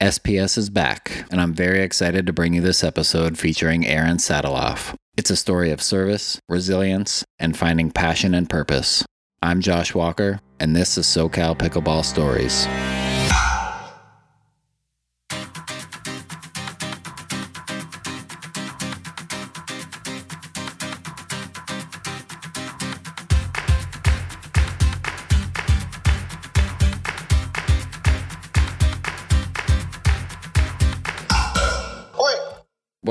SPS is back, and I'm very excited to bring you this episode featuring Erin Sataloff. It's a story of service, resilience, and finding passion and purpose. I'm Josh Walker, and this is SoCal Pickleball Stories.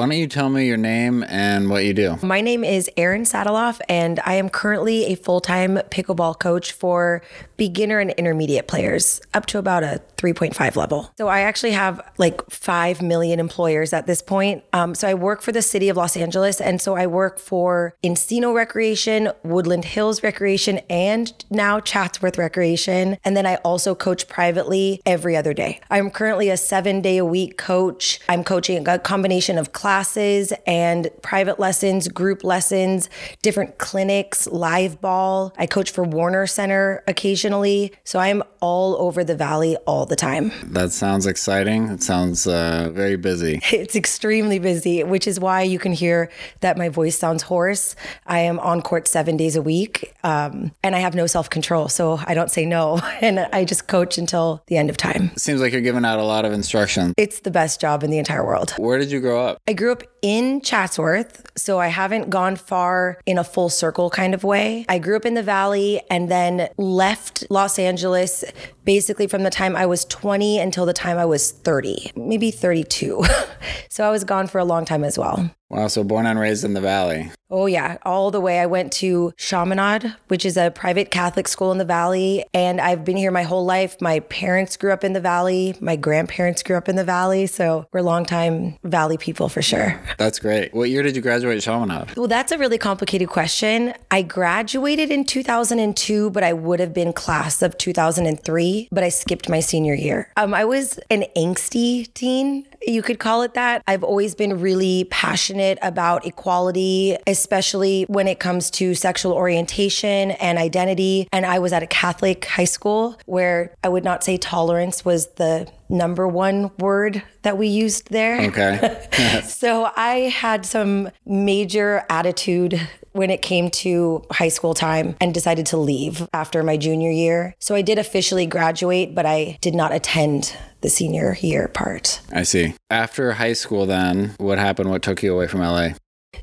Don't you tell me your name and what you do? My name is Erin Sataloff, and I am currently a full time pickleball coach for beginner and intermediate players up to about a 3.5 level. So I actually have like 5 million employers at this point. Um, so I work for the city of Los Angeles. And so I work for Encino Recreation, Woodland Hills Recreation, and now Chatsworth Recreation. And then I also coach privately every other day. I'm currently a seven day a week coach. I'm coaching a combination of classes and private lessons, group lessons, different clinics, live ball. I coach for Warner Center occasionally. So I'm all over the valley all the time. That sounds exciting. It sounds uh, very busy. It's extremely busy, which is why you can hear that my voice sounds hoarse. I am on court seven days a week um, and I have no self control. So I don't say no. And I just coach until the end of time. It seems like you're giving out a lot of instruction. It's the best job in the entire world. Where did you grow up? I grew up in Chatsworth, so I haven't gone far in a full circle kind of way. I grew up in the valley and then left Los Angeles basically from the time I was 20 until the time I was 30, maybe 32. so I was gone for a long time as well. Wow, so born and raised in the valley. Oh, yeah, all the way. I went to Chaminade, which is a private Catholic school in the valley. And I've been here my whole life. My parents grew up in the valley, my grandparents grew up in the valley. So we're longtime valley people for sure. That's great. What year did you graduate Chaminade? Well, that's a really complicated question. I graduated in 2002, but I would have been class of 2003, but I skipped my senior year. Um, I was an angsty teen you could call it that. I've always been really passionate about equality, especially when it comes to sexual orientation and identity. And I was at a Catholic high school where I would not say tolerance was the number one word that we used there. Okay. so I had some major attitude when it came to high school time and decided to leave after my junior year. So I did officially graduate, but I did not attend the senior year part. I see. After high school, then, what happened? What took you away from LA?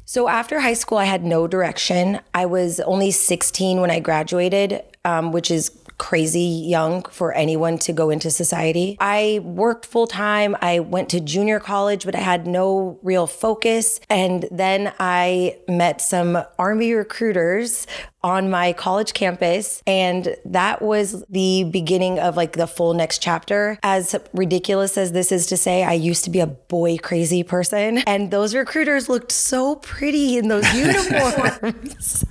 So after high school, I had no direction. I was only 16 when I graduated, um, which is crazy young for anyone to go into society. I worked full time. I went to junior college, but I had no real focus. And then I met some Army recruiters on my college campus. And that was the beginning of like the full next chapter. As ridiculous as this is to say, I used to be a boy crazy person. And those recruiters looked so pretty in those uniforms.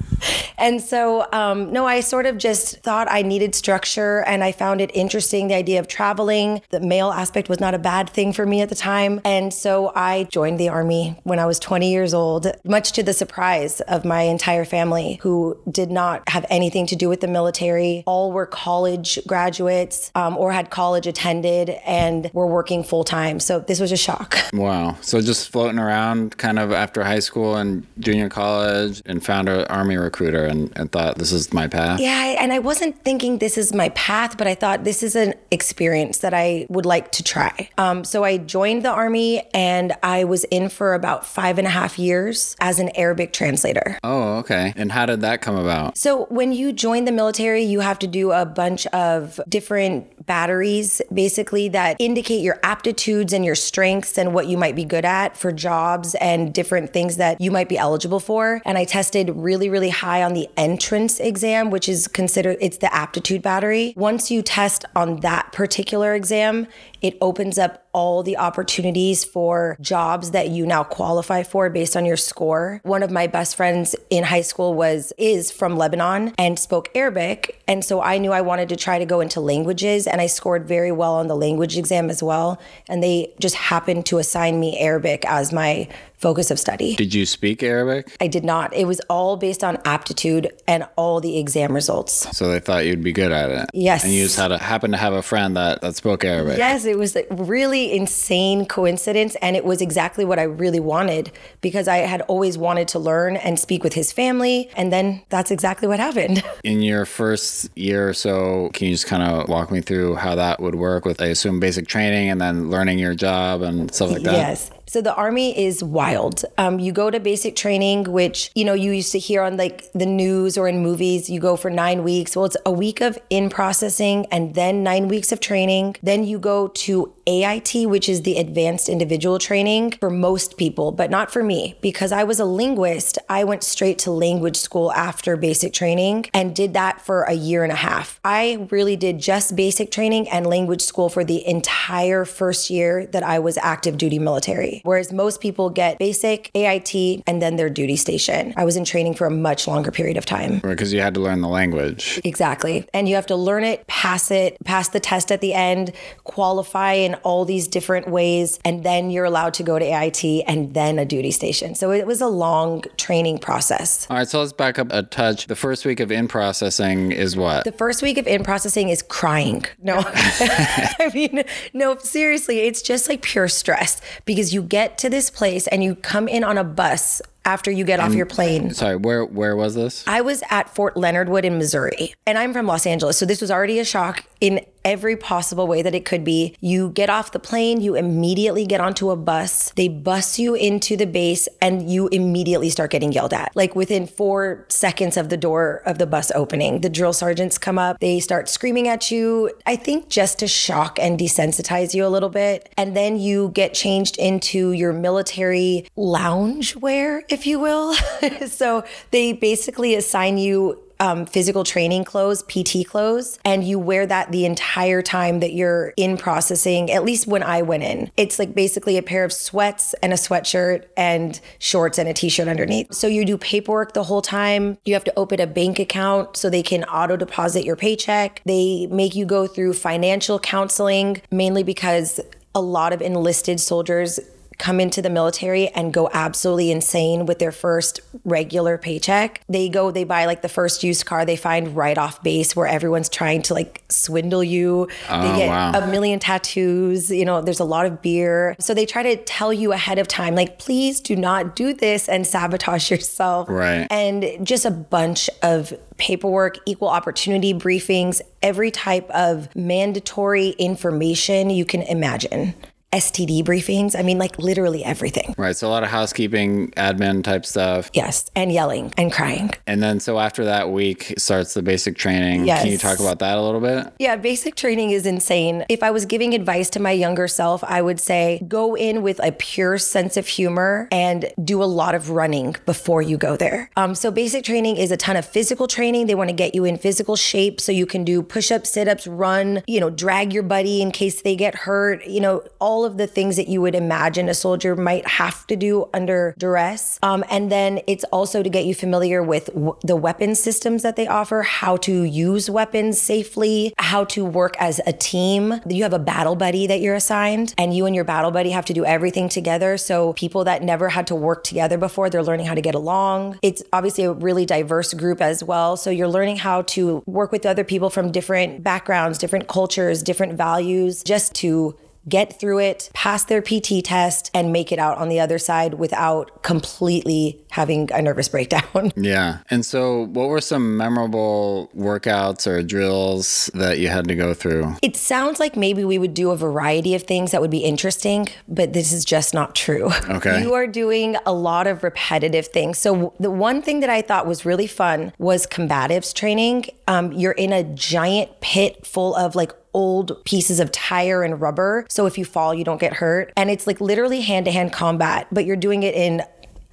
And so, um, no, I sort of just thought I needed structure and I found it interesting the idea of traveling. The male aspect was not a bad thing for me at the time. And so I joined the Army when I was 20 years old, much to the surprise of my entire family who did not have anything to do with the military. All were college graduates um, or had college attended and were working full time. So this was a shock. Wow. So just floating around kind of after high school and junior college and found an Army recruiter and, and thought this is my path? Yeah, and I wasn't thinking this is my path, but I thought this is an experience that I would like to try. Um, so I joined the Army and I was in for about five and a half years as an Arabic translator. Oh, okay. And how did that come about? So when you join the military, you have to do a bunch of different batteries basically that indicate your aptitudes and your strengths and what you might be good at for jobs and different things that you might be eligible for. And I tested really, really high on the entrance exam, which is considered it's the aptitude battery. Once you test on that particular exam, it opens up all the opportunities for jobs that you now qualify for based on your score. One of my best friends in high school was is from Lebanon and spoke Arabic, and so I knew I wanted to try to go into languages and I scored very well on the language exam as well, and they just happened to assign me Arabic as my focus of study. Did you speak Arabic? I did not. It was all based on aptitude and all the exam results. So they thought you'd be good at it. Yes. And you just had to happen to have a friend that, that spoke Arabic. Yes, it was a really insane coincidence. And it was exactly what I really wanted because I had always wanted to learn and speak with his family. And then that's exactly what happened. In your first year or so, can you just kind of walk me through how that would work with, I assume, basic training and then learning your job and stuff like that? Yes. So the army is wild. Um, you go to basic training, which you know you used to hear on like the news or in movies. You go for nine weeks. Well, it's a week of in processing and then nine weeks of training. Then you go to AIT, which is the advanced individual training for most people, but not for me because I was a linguist. I went straight to language school after basic training and did that for a year and a half. I really did just basic training and language school for the entire first year that I was active duty military. Whereas most people get basic, AIT, and then their duty station. I was in training for a much longer period of time. Because you had to learn the language. Exactly. And you have to learn it, pass it, pass the test at the end, qualify in all these different ways, and then you're allowed to go to AIT and then a duty station. So it was a long training process. All right, so let's back up a touch. The first week of in processing is what? The first week of in processing is crying. No, I mean, no, seriously, it's just like pure stress because you get to this place and you come in on a bus after you get off your plane. Sorry, where where was this? I was at Fort Leonard Wood in Missouri, and I'm from Los Angeles. So this was already a shock in every possible way that it could be. You get off the plane, you immediately get onto a bus. They bus you into the base, and you immediately start getting yelled at. Like within four seconds of the door of the bus opening, the drill sergeants come up, they start screaming at you. I think just to shock and desensitize you a little bit. And then you get changed into your military lounge wear, if you will. so they basically assign you um, physical training clothes, PT clothes, and you wear that the entire time that you're in processing, at least when I went in. It's like basically a pair of sweats and a sweatshirt and shorts and a t shirt underneath. So you do paperwork the whole time. You have to open a bank account so they can auto deposit your paycheck. They make you go through financial counseling, mainly because a lot of enlisted soldiers come into the military and go absolutely insane with their first regular paycheck. They go, they buy like the first used car they find right off base where everyone's trying to like swindle you. Oh, they get wow. a million tattoos, you know, there's a lot of beer. So they try to tell you ahead of time, like, please do not do this and sabotage yourself. Right. And just a bunch of paperwork, equal opportunity briefings, every type of mandatory information you can imagine. STD briefings. I mean, like literally everything. Right, so a lot of housekeeping, admin type stuff. Yes. And yelling and crying. And then so after that week starts the basic training. Yes. Can you talk about that a little bit? Yeah, basic training is insane. If I was giving advice to my younger self, I would say go in with a pure sense of humor and do a lot of running before you go there. Um, so, basic training is a ton of physical training. They want to get you in physical shape so you can do push ups, sit ups, run, you know, drag your buddy in case they get hurt, you know, all of the things that you would imagine a soldier might have to do under duress. Um, and then it's also to get you familiar with w- the weapon systems that they offer, how to use weapons safely, how to work as a team. You have a battle buddy that you're assigned, and you and your battle buddy have to do everything together. So people that never had to work together before, they're learning how to get along. It's obviously a really diverse group as well. So you're learning how to work with other people from different backgrounds, different cultures, different values, just to get through it, pass their PT test, and make it out on the other side without completely having a nervous breakdown. Yeah. And so what were some memorable workouts or drills that you had to go through? It sounds like maybe we would do a variety of things that would be interesting, but this is just not true. Okay. You are doing a lot of repetitive things. So, the one thing that I thought was really fun was combatives training. Um, you're in a giant pit full of like old pieces of tire and rubber. So if you fall, you don't get hurt. And it's like literally hand to hand combat, but you're doing it in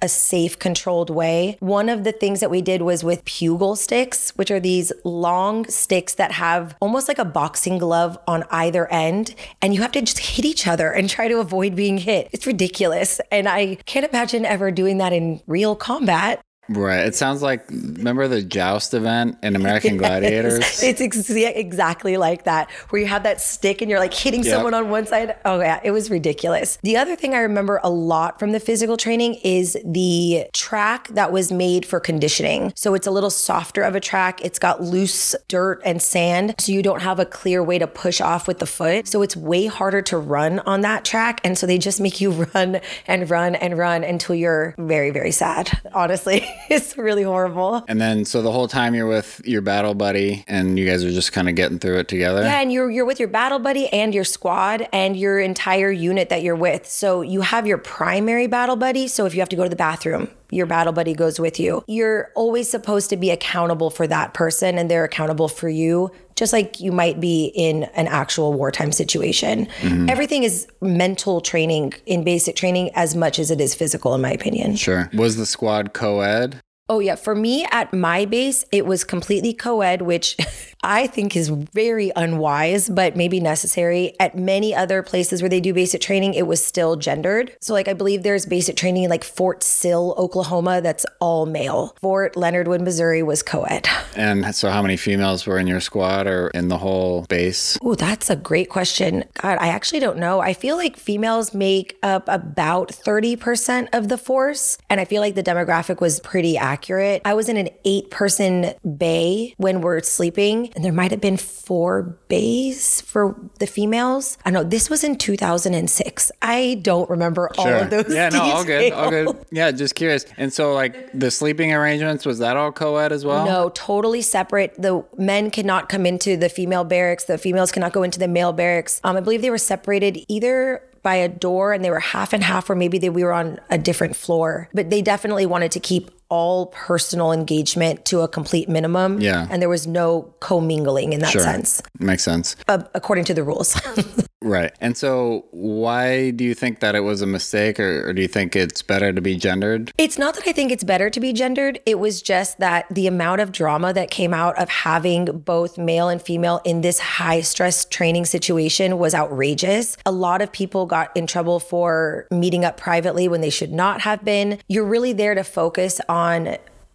a safe, controlled way. One of the things that we did was with pugil sticks, which are these long sticks that have almost like a boxing glove on either end. And you have to just hit each other and try to avoid being hit. It's ridiculous. And I can't imagine ever doing that in real combat. Right. It sounds like remember the joust event in American Gladiators? It's ex- exactly like that, where you have that stick and you're like hitting Yep. someone on one side. Oh, yeah, it was ridiculous. The other thing I remember a lot from the physical training is the track that was made for conditioning. So it's a little softer of a track. It's got loose dirt and sand, so you don't have a clear way to push off with the foot. So it's way harder to run on that track. And so they just make you run and run and run until you're very, very sad. Honestly, it's really horrible. And then, so the whole time you're with your battle buddy and you guys are just kind of getting through it together? Yeah, and you're you're with your battle buddy and your squad and your entire unit that you're with. So you have your primary battle buddy. So if you have to go to the bathroom, your battle buddy goes with you. You're always supposed to be accountable for that person and they're accountable for you, just like you might be in an actual wartime situation. Mm-hmm. Everything is mental training in basic training as much as it is physical, in my opinion. Sure. Was the squad co ed? Oh, yeah. For me at my base, it was completely co ed, which I think is very unwise, but maybe necessary. At many other places where they do basic training, it was still gendered. So, like, I believe there's basic training in like Fort Sill, Oklahoma, that's all male. Fort Leonard Wood, Missouri was co ed. And so, how many females were in your squad or in the whole base? Oh, that's a great question. God, I actually don't know. I feel like females make up about 30% of the force. And I feel like the demographic was pretty accurate. I was in an eight person bay when we're sleeping, and there might have been four bays for the females. I know this was in 2006. I don't remember all of those. yeah, no, all good. All good. Yeah, just curious. And so, like, the sleeping arrangements, was that all co ed as well? No, totally separate. The men cannot come into the female barracks. The females cannot go into the male barracks. Um, I believe they were separated either by a door and they were half and half, or maybe they, we were on a different floor. But they definitely wanted to keep all personal engagement to a complete minimum. Yeah. And there was no commingling in that Sure. sense, Makes sense. uh, according to the rules. Right. And so, why do you think that it was a mistake, or, or do you think it's better to be gendered? It's not that I think it's better to be gendered. It was just that the amount of drama that came out of having both male and female in this high stress training situation was outrageous. A lot of people got in trouble for meeting up privately when they should not have been. You're really there to focus on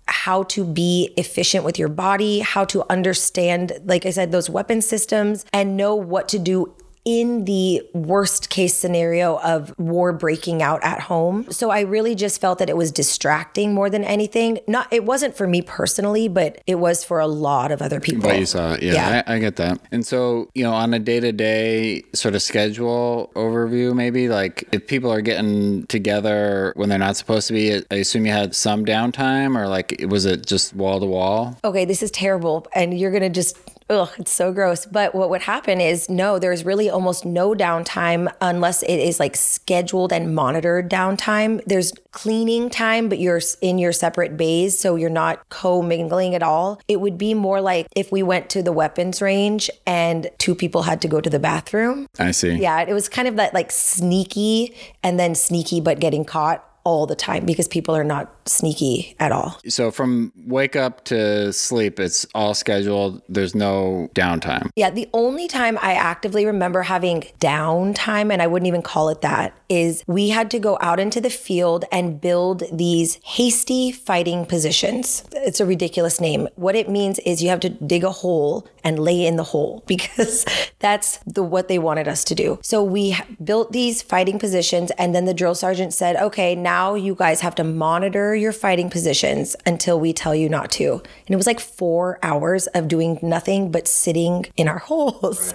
how to be efficient with your body, how to understand, like I said, those weapon systems and know what to do in the worst case scenario of war breaking out at home. So I really just felt that it was distracting more than anything. Not it wasn't for me personally, but it was for a lot of other people. But you saw it. Yeah, Yeah. I, I get that. And so, you know, on a day to day sort of schedule overview, maybe like if people are getting together when they're not supposed to be, I assume you had some downtime, or like was it just wall to wall? okay, this is terrible. And you're going to just, ugh, it's so gross. But what would happen is no, there's really almost no downtime unless it is like scheduled and monitored downtime. There's cleaning time, but you're in your separate bays. So you're not co-mingling at all. It would be more like if we went to the weapons range and two people had to go to the bathroom. I see. Yeah, it was kind of that like sneaky and then sneaky, but getting caught all the time because people are not sneaky at all. So from wake up to sleep, it's all scheduled. There's no downtime. Yeah, the only time I actively remember having downtime, and I wouldn't even call it that, is we had to go out into the field and build these hasty fighting positions. It's a ridiculous name. What it means is you have to dig a hole and lay in the hole because that's the what they wanted us to do. So we built these fighting positions, and then the drill sergeant said, "Okay, now you guys have to monitor your fighting positions until we tell you not to." And it was like four hours of doing nothing but sitting in our holes.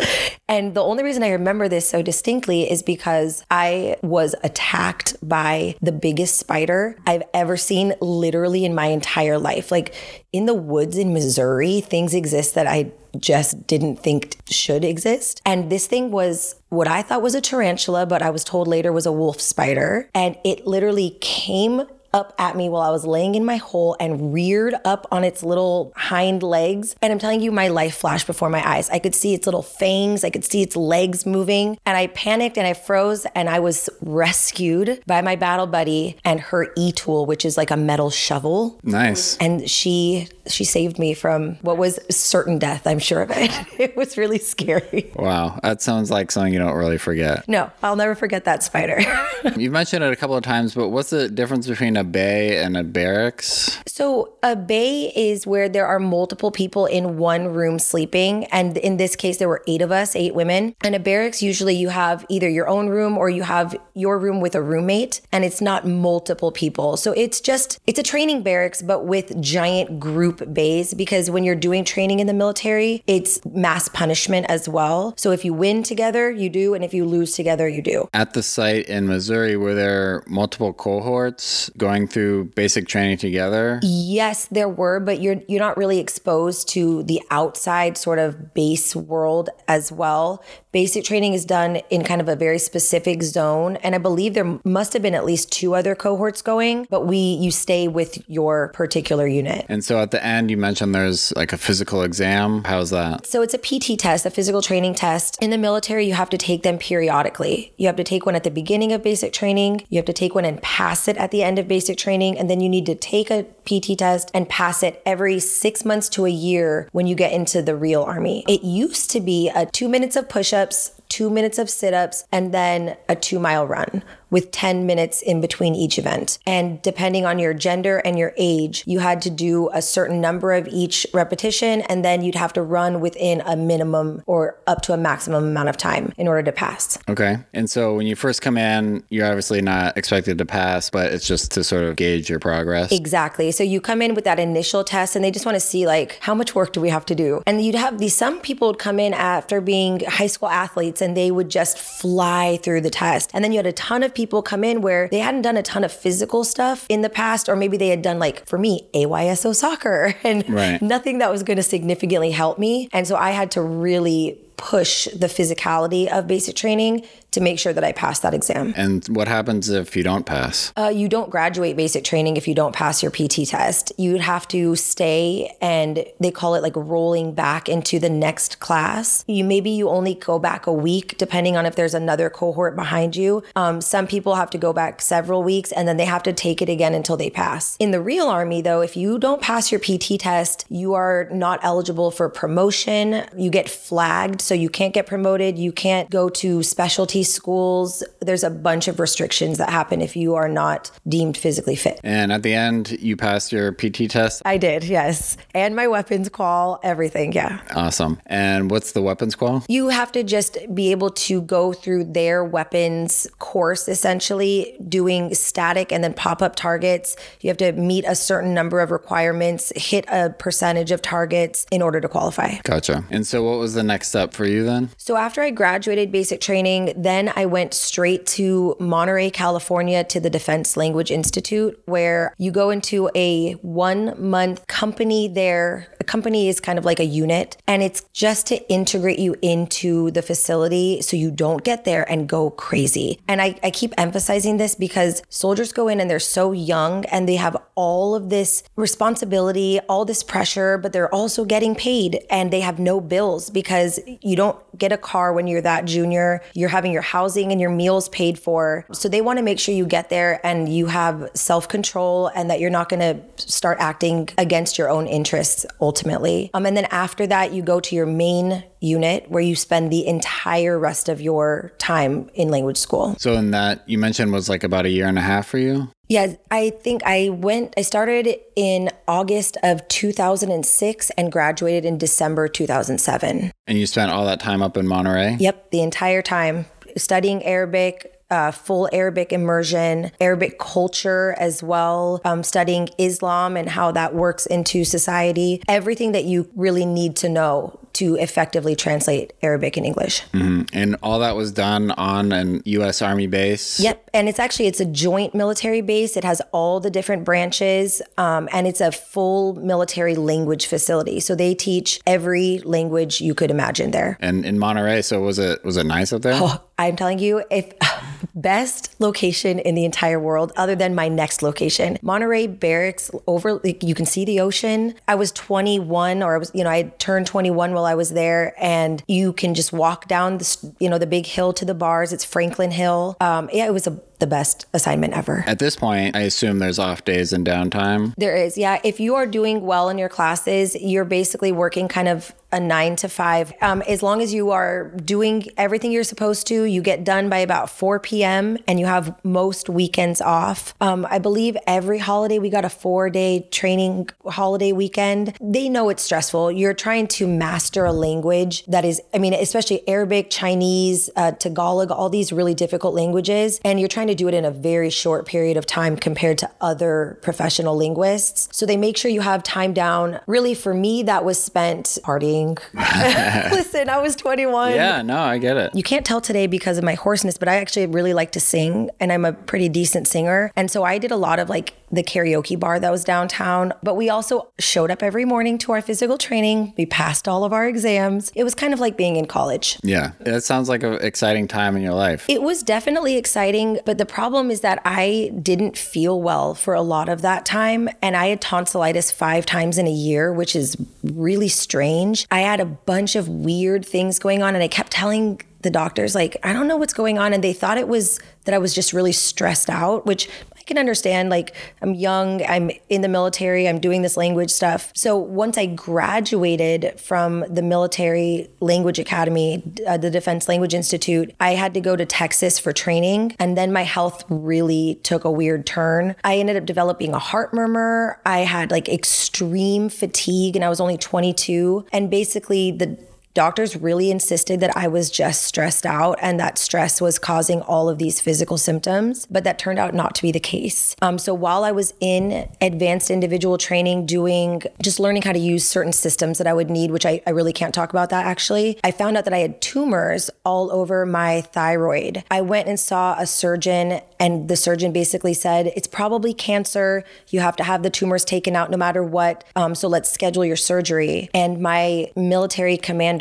And the only reason I remember this so distinctly is because I was attacked by the biggest spider I've ever seen, literally in my entire life. Like in the woods in Missouri, things exist that I just didn't think should exist. And this thing was what I thought was a tarantula, but I was told later was a wolf spider. And it literally came up at me while I was laying in my hole and reared up on its little hind legs. And I'm telling you, my life flashed before my eyes. I could see its little fangs, I could see its legs moving. And I panicked and I froze and I was rescued by my battle buddy and her e tool, which is like a metal shovel Nice. and she she saved me from what was certain death. I'm sure of it. it was really scary. Wow, that sounds like something you don't really forget. No, I'll never forget that spider. You've mentioned it a couple of times, but what's the difference between a bay and a barracks? So, a bay is where there are multiple people in one room sleeping. And in this case, there were eight of us, eight women. And a barracks, usually you have either your own room or you have your room with a roommate, and it's not multiple people. So, it's just, it's a training barracks, but with giant group bays because when you're doing training in the military, it's mass punishment as well. So, if you win together, you do. And if you lose together, you do. At the site in Missouri, were there multiple cohorts going through basic training together? Yes, there were, but you're you're not really exposed to the outside sort of base world as well. Basic training is done in kind of a very specific zone, and I believe there must have been at least two other cohorts going, but we you stay with your particular unit. And so at the end, you mentioned there's like a physical exam. How's that? So it's a PT test, a physical training test. In the military, you have to take them periodically. You have to take one at the beginning of basic training, you have to take one and pass it at the end of basic training, and then you need to take a PT test and pass it every six months to a year when you get into the real army. It used to be a two minutes of push ups, two minutes of sit ups, and then a two mile run with 10 minutes in between each event. And depending on your gender and your age, you had to do a certain number of each repetition, and then you'd have to run within a minimum or up to a maximum amount of time in order to pass. Okay. And so when you first come in, you're obviously not expected to pass, but it's just to sort of gauge your progress. Exactly. So you come in with that initial test and they just want to see like how much work do we have to do? And you'd have these some people would come in after being high school athletes and they would just fly through the test. And then you had a ton of people come in where they hadn't done a ton of physical stuff in the past, or maybe they had done like for me, AYSO soccer and Right. nothing that was going to significantly help me. And so I had to really push the physicality of basic training to make sure that I passed that exam. And what happens if you don't pass? Uh, you don't graduate basic training if you don't pass your PT test. You'd have to stay, and they call it like rolling back into the next class. You maybe you only go back a week, depending on if there's another cohort behind you. Um, some people have to go back several weeks, and then they have to take it again until they pass. In the real army, though, if you don't pass your PT test, you are not eligible for promotion. You get flagged, so you can't get promoted. You can't go to specialty schools. There's a bunch of restrictions that happen if you are not deemed physically fit. And at the end, you passed your PT test. I did, yes. And my weapons qual, everything, yeah. Awesome. And what's the weapons qual? You have to just be able to go through their weapons course, essentially, doing static and then pop up targets. You have to meet a certain number of requirements, hit a percentage of targets in order to qualify. Gotcha. And so what was the next step for you then? So after I graduated basic training, then I went straight to Monterey, California to the Defense Language Institute, where you go into a one month company there. A company is kind of like a unit, and it's just to integrate you into the facility so you don't get there and go crazy. And I, I keep emphasizing this because soldiers go in and they're so young and they have all of this responsibility, all this pressure, but they're also getting paid and they have no bills because you don't get a car when you're that junior. You're having your housing and your meals paid for. So they want to make sure you get there and you have self control and that you're not going to start acting against your own interests ultimately. Um, and then after that, you go to your main unit where you spend the entire rest of your time in language school. So in that you mentioned was like about a year and a half for you? Yeah, I think I went, I started in August of 2006 and graduated in December 2007. And you spent all that time up in Monterey? Yep, the entire time studying Arabic, uh, full Arabic immersion, Arabic culture as well, um, studying Islam and how that works into society. Everything that you really need to know to effectively translate Arabic and English. Mhm. And all that was done on an US Army base? Yep, and it's actually it's a joint military base. It has all the different branches, um, and it's a full military language facility. So they teach every language you could imagine there. And in Monterey, so was it was it nice up there? Oh, I'm telling you, if best location in the entire world, other than my next location, Monterey Barracks. Over, like, you can see the ocean. I was 21, or I was, you know, I turned 21 while I was there, and you can just walk down the, you know, the big hill to the bars. It's Franklin Hill. Um, yeah, it was a the best assignment ever. At this point, I assume there's off days and downtime. There is, yeah. If you are doing well in your classes, you're basically working kind of a nine to five. Um, as long as you are doing everything you're supposed to, you get done by about 4 p.m. and you have most weekends off. Um, I believe every holiday we got a four day training holiday weekend. They know it's stressful. You're trying to master a language that is, I mean, especially Arabic, Chinese, uh, Tagalog, all these really difficult languages. And you're trying to do it in a very short period of time compared to other professional linguists. So they make sure you have time down. Really, for me, that was spent partying Listen, I was 21. Yeah, no, I get it. You can't tell today because of my hoarseness, but I actually really like to sing and I'm a pretty decent singer. And so I did a lot of like the karaoke bar that was downtown, but we also showed up every morning to our physical training. We passed all of our exams. It was kind of like being in college. Yeah, that sounds like an exciting time in your life. It was definitely exciting, but the problem is that I didn't feel well for a lot of that time. And I had tonsillitis five times in a year, which is really strange. I had a bunch of weird things going on, and I kept telling the doctors, like, I don't know what's going on. And they thought it was that I was just really stressed out, which can understand. Like, I'm young, I'm in the military, I'm doing this language stuff. So once I graduated from the military language academy, uh, the Defense Language Institute, I had to go to Texas for training. And then my health really took a weird turn. I ended up developing a heart murmur. I had like extreme fatigue, and I was only 22. And basically, the doctors really insisted that I was just stressed out and that stress was causing all of these physical symptoms, but that turned out not to be the case. Um, so while I was in advanced individual training, doing just learning how to use certain systems that I would need, which I, I really can't talk about that actually, I found out that I had tumors all over my thyroid. I went and saw a surgeon, and the surgeon basically said, It's probably cancer. You have to have the tumors taken out no matter what. Um, so let's schedule your surgery. And my military commander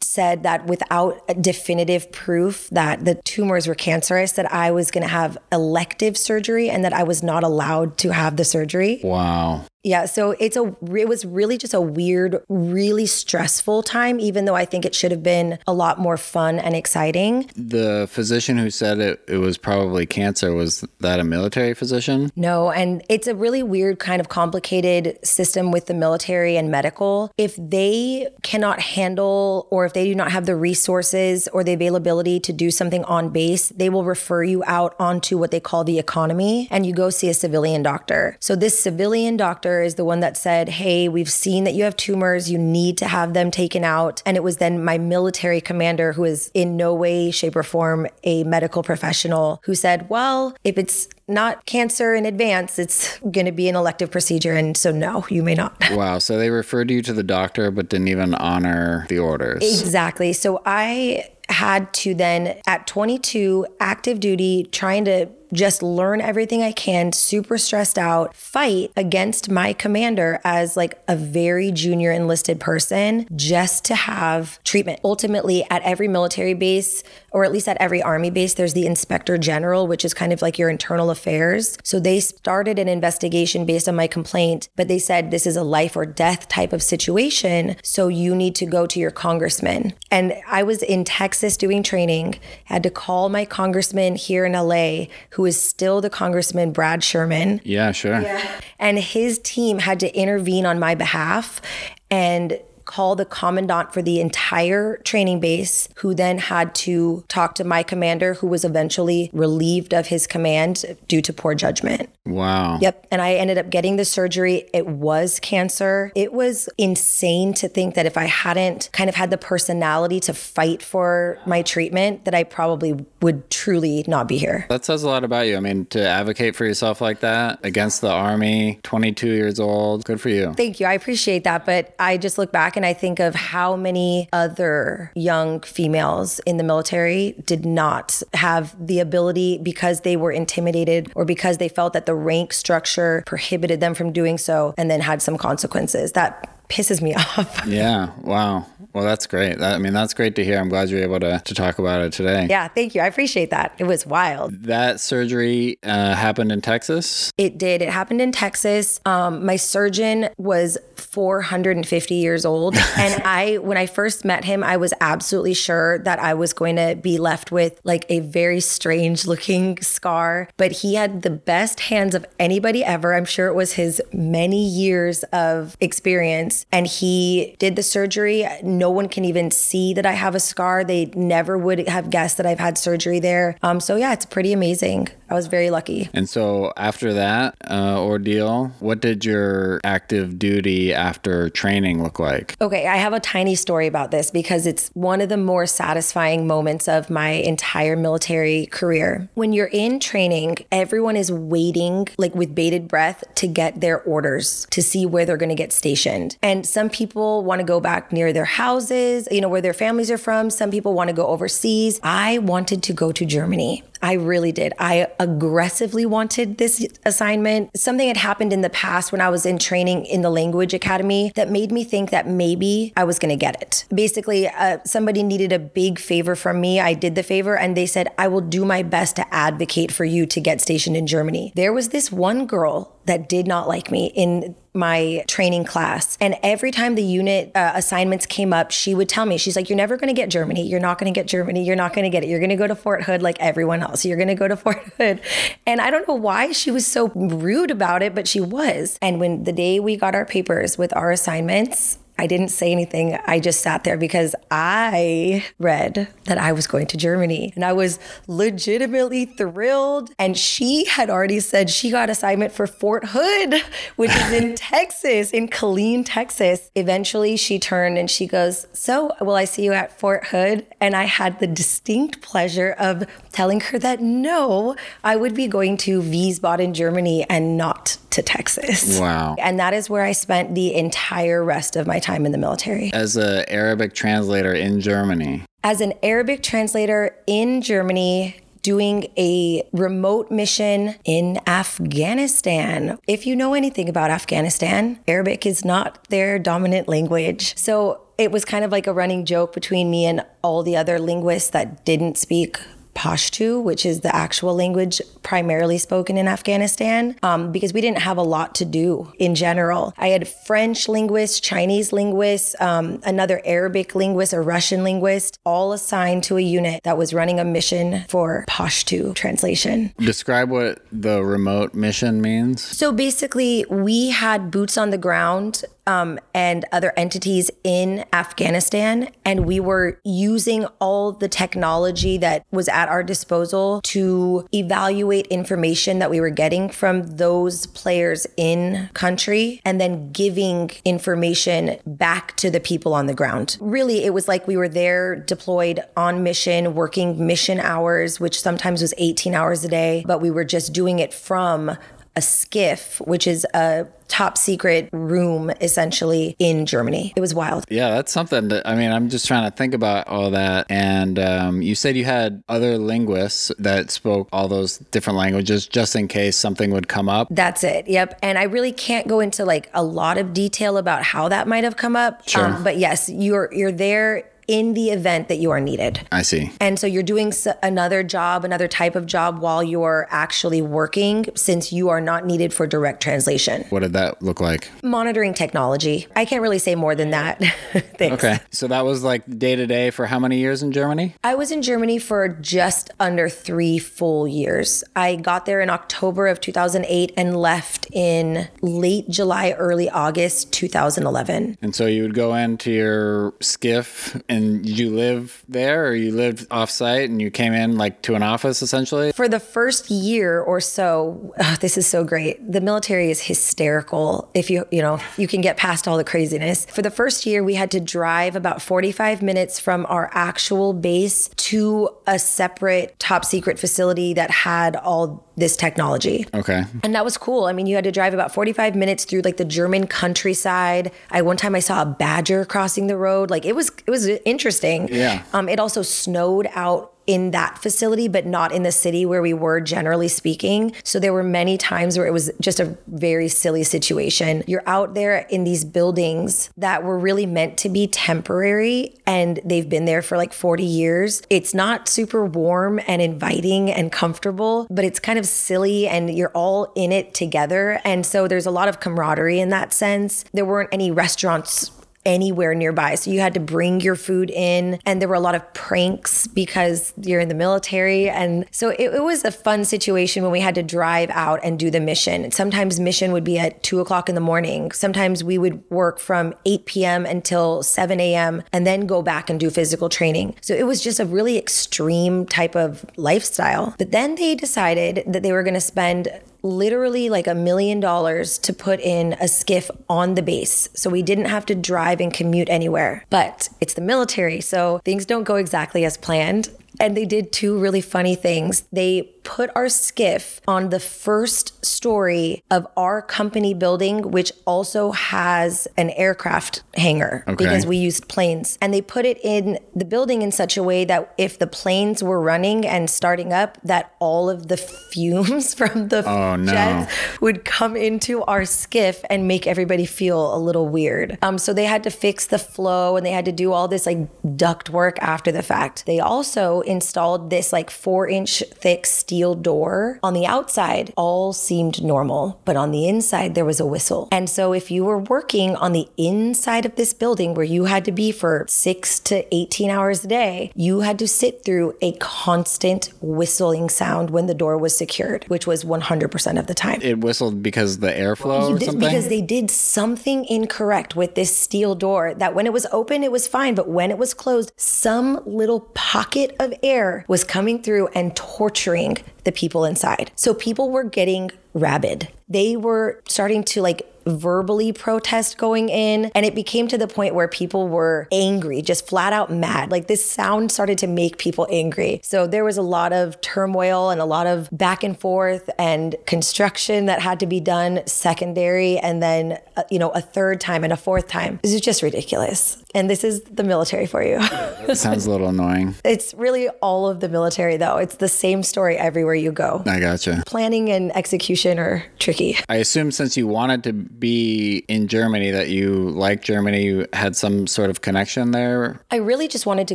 said that without definitive proof that the tumors were cancerous, that I was going to have elective surgery and that I was not allowed to have the surgery. Wow. Yeah, so it's a it was really just a weird, really stressful time even though I think it should have been a lot more fun and exciting. The physician who said it it was probably cancer was that a military physician? No, and it's a really weird kind of complicated system with the military and medical. If they cannot handle or if they do not have the resources or the availability to do something on base, they will refer you out onto what they call the economy and you go see a civilian doctor. So this civilian doctor doctor is the one that said, Hey, we've seen that you have tumors. You need to have them taken out. And it was then my military commander, who is in no way, shape, or form a medical professional, who said, Well, if it's not cancer in advance, it's going to be an elective procedure. And so, no, you may not. Wow. So they referred you to the doctor, but didn't even honor the orders. Exactly. So I had to then, at 22, active duty, trying to just learn everything I can, super stressed out, fight against my commander as like a very junior enlisted person just to have treatment. Ultimately, at every military base, or at least at every army base, there's the inspector general, which is kind of like your internal affairs. So they started an investigation based on my complaint, but they said this is a life or death type of situation. So you need to go to your congressman. And I was in Texas doing training, had to call my congressman here in LA who who is still the Congressman Brad Sherman. Yeah, sure. Yeah. And his team had to intervene on my behalf and call the commandant for the entire training base, who then had to talk to my commander, who was eventually relieved of his command due to poor judgment. Wow. Yep. And I ended up getting the surgery. It was cancer. It was insane to think that if I hadn't kind of had the personality to fight for my treatment, that I probably would truly not be here. That says a lot about you. I mean, to advocate for yourself like that against the army, 22 years old, good for you. Thank you. I appreciate that. But I just look back and I think of how many other young females in the military did not have the ability because they were intimidated or because they felt that the rank structure prohibited them from doing so and then had some consequences. That pisses me off. Yeah. Wow. Well, that's great. That, I mean, that's great to hear. I'm glad you're able to, to talk about it today. Yeah. Thank you. I appreciate that. It was wild. That surgery uh, happened in Texas? It did. It happened in Texas. Um, my surgeon was 450 years old. and I, when I first met him, I was absolutely sure that I was going to be left with like a very strange looking scar. But he had the best hands of anybody ever. I'm sure it was his many years of experience. And he did the surgery. No one can even see that I have a scar. They never would have guessed that I've had surgery there. Um, so yeah, it's pretty amazing. I was very lucky. And so after that uh, ordeal, what did your active duty after training look like? Okay, I have a tiny story about this because it's one of the more satisfying moments of my entire military career. When you're in training, everyone is waiting, like with bated breath, to get their orders to see where they're going to get stationed. And some people want to go back near their houses, you know, where their families are from. Some people want to go overseas. I wanted to go to Germany. I really did. I aggressively wanted this assignment. Something had happened in the past when I was in training in the language academy that made me think that maybe I was going to get it. Basically, uh, somebody needed a big favor from me. I did the favor and they said, I will do my best to advocate for you to get stationed in Germany. There was this one girl that did not like me in my training class. And every time the unit uh, assignments came up, she would tell me, she's like, You're never going to get Germany. You're not going to get Germany. You're not going to get it. You're going to go to Fort Hood like everyone else. You're going to go to Fort Hood. And I don't know why she was so rude about it, but she was. And when the day we got our papers with our assignments, I didn't say anything. I just sat there because I read that I was going to Germany and I was legitimately thrilled. And she had already said she got assignment for Fort Hood, which is in Texas, in Killeen, Texas. Eventually she turned and she goes, So will I see you at Fort Hood? And I had the distinct pleasure of telling her that no, I would be going to Wiesbaden, Germany and not to Texas. Wow. And that is where I spent the entire rest of my time in the military. As an Arabic translator in Germany. As an Arabic translator in Germany, doing a remote mission in Afghanistan. If you know anything about Afghanistan, Arabic is not their dominant language. So it was kind of like a running joke between me and all the other linguists that didn't speak Pashto, which is the actual language primarily spoken in Afghanistan, um, because we didn't have a lot to do in general. I had French linguists, Chinese linguists, um, another Arabic linguist, a Russian linguist, all assigned to a unit that was running a mission for Pashto translation. Describe what the remote mission means. So basically, we had boots on the ground um, and other entities in Afghanistan. And we were using all the technology that was at our disposal to evaluate information that we were getting from those players in country and then giving information back to the people on the ground. Really, it was like we were there deployed on mission, working mission hours, which sometimes was 18 hours a day, but we were just doing it from a SCIF, which is a top secret room essentially in Germany. It was wild. Yeah, that's something that, I mean, I'm just trying to think about all that. And um, you said you had other linguists that spoke all those different languages just in case something would come up. That's it. Yep. And I really can't go into like a lot of detail about how that might have come up. Sure. Um, but yes, you're you're there in the event that you are needed. I see. And so you're doing another job, another type of job while you're actually working since you are not needed for direct translation. What did that look like? Monitoring technology. I can't really say more than that. okay. So that was like day to day for how many years in Germany? I was in Germany for just under three full years. I got there in October of 2008 and left in late July, early August 2011. And so you would go into your SCIF and and did you live there or you lived offsite and you came in like to an office essentially? For the first year or so, oh, this is so great. The military is hysterical if you, you know, you can get past all the craziness. For the first year, we had to drive about 45 minutes from our actual base to a separate top secret facility that had all this technology. Okay. And that was cool. I mean, you had to drive about 45 minutes through like the German countryside. I one time I saw a badger crossing the road. Like it was it was interesting. Yeah. Um, it also snowed out in that facility, but not in the city where we were generally speaking. So there were many times where it was just a very silly situation. You're out there in these buildings that were really meant to be temporary and they've been there for like 40 years. It's not super warm and inviting and comfortable, but it's kind of silly and you're all in it together. And so there's a lot of camaraderie in that sense. There weren't any restaurants anywhere nearby. So you had to bring your food in, and there were a lot of pranks because you're in the military. And so it, it, was a fun situation when we had to drive out and do the mission. Sometimes mission would be at two o'clock in the morning. Sometimes we would work from 8 p.m. until 7 a.m. and then go back and do physical training. So it was just a really extreme type of lifestyle. But then they decided that they were going to spend literally like a million dollars to put in a SCIF on the base. So we didn't have to drive and commute anywhere. But it's the military, so things don't go exactly as planned. And they did two really funny things. They put our SCIF on the first story of our company building, which also has an aircraft hangar okay. because we used planes. And they put it in the building in such a way that if the planes were running and starting up, that all of the fumes from the oh, no. jets would come into our SCIF and make everybody feel a little weird. Um, so they had to fix the flow and they had to do all this like duct work after the fact. They also installed this like four inch thick steel door. On the outside, all seemed normal, but on the inside, there was a whistle. And so if you were working on the inside of this building where you had to be for six to 18 hours a day, you had to sit through a constant whistling sound when the door was secured, which was 100% of the time. It whistled because the airflow or something? Because they did something incorrect with this steel door that when it was open, it was fine. But when it was closed, some little pocket of air was coming through and torturing the people inside. So people were getting rabid. They were starting to like verbally protest going in. And it became to the point where people were angry, just flat out mad. Like this sound started to make people angry. So there was a lot of turmoil and a lot of back and forth and construction that had to be done secondary. And then, uh, you know, a third time and a fourth time. This is just ridiculous. And this is the military for you. sounds a little annoying. It's really all of the military, though. It's the same story everywhere you go. I gotcha. Planning and execution are tricky. I assume since you wanted to be in Germany that you like Germany, you had some sort of connection there? I really just wanted to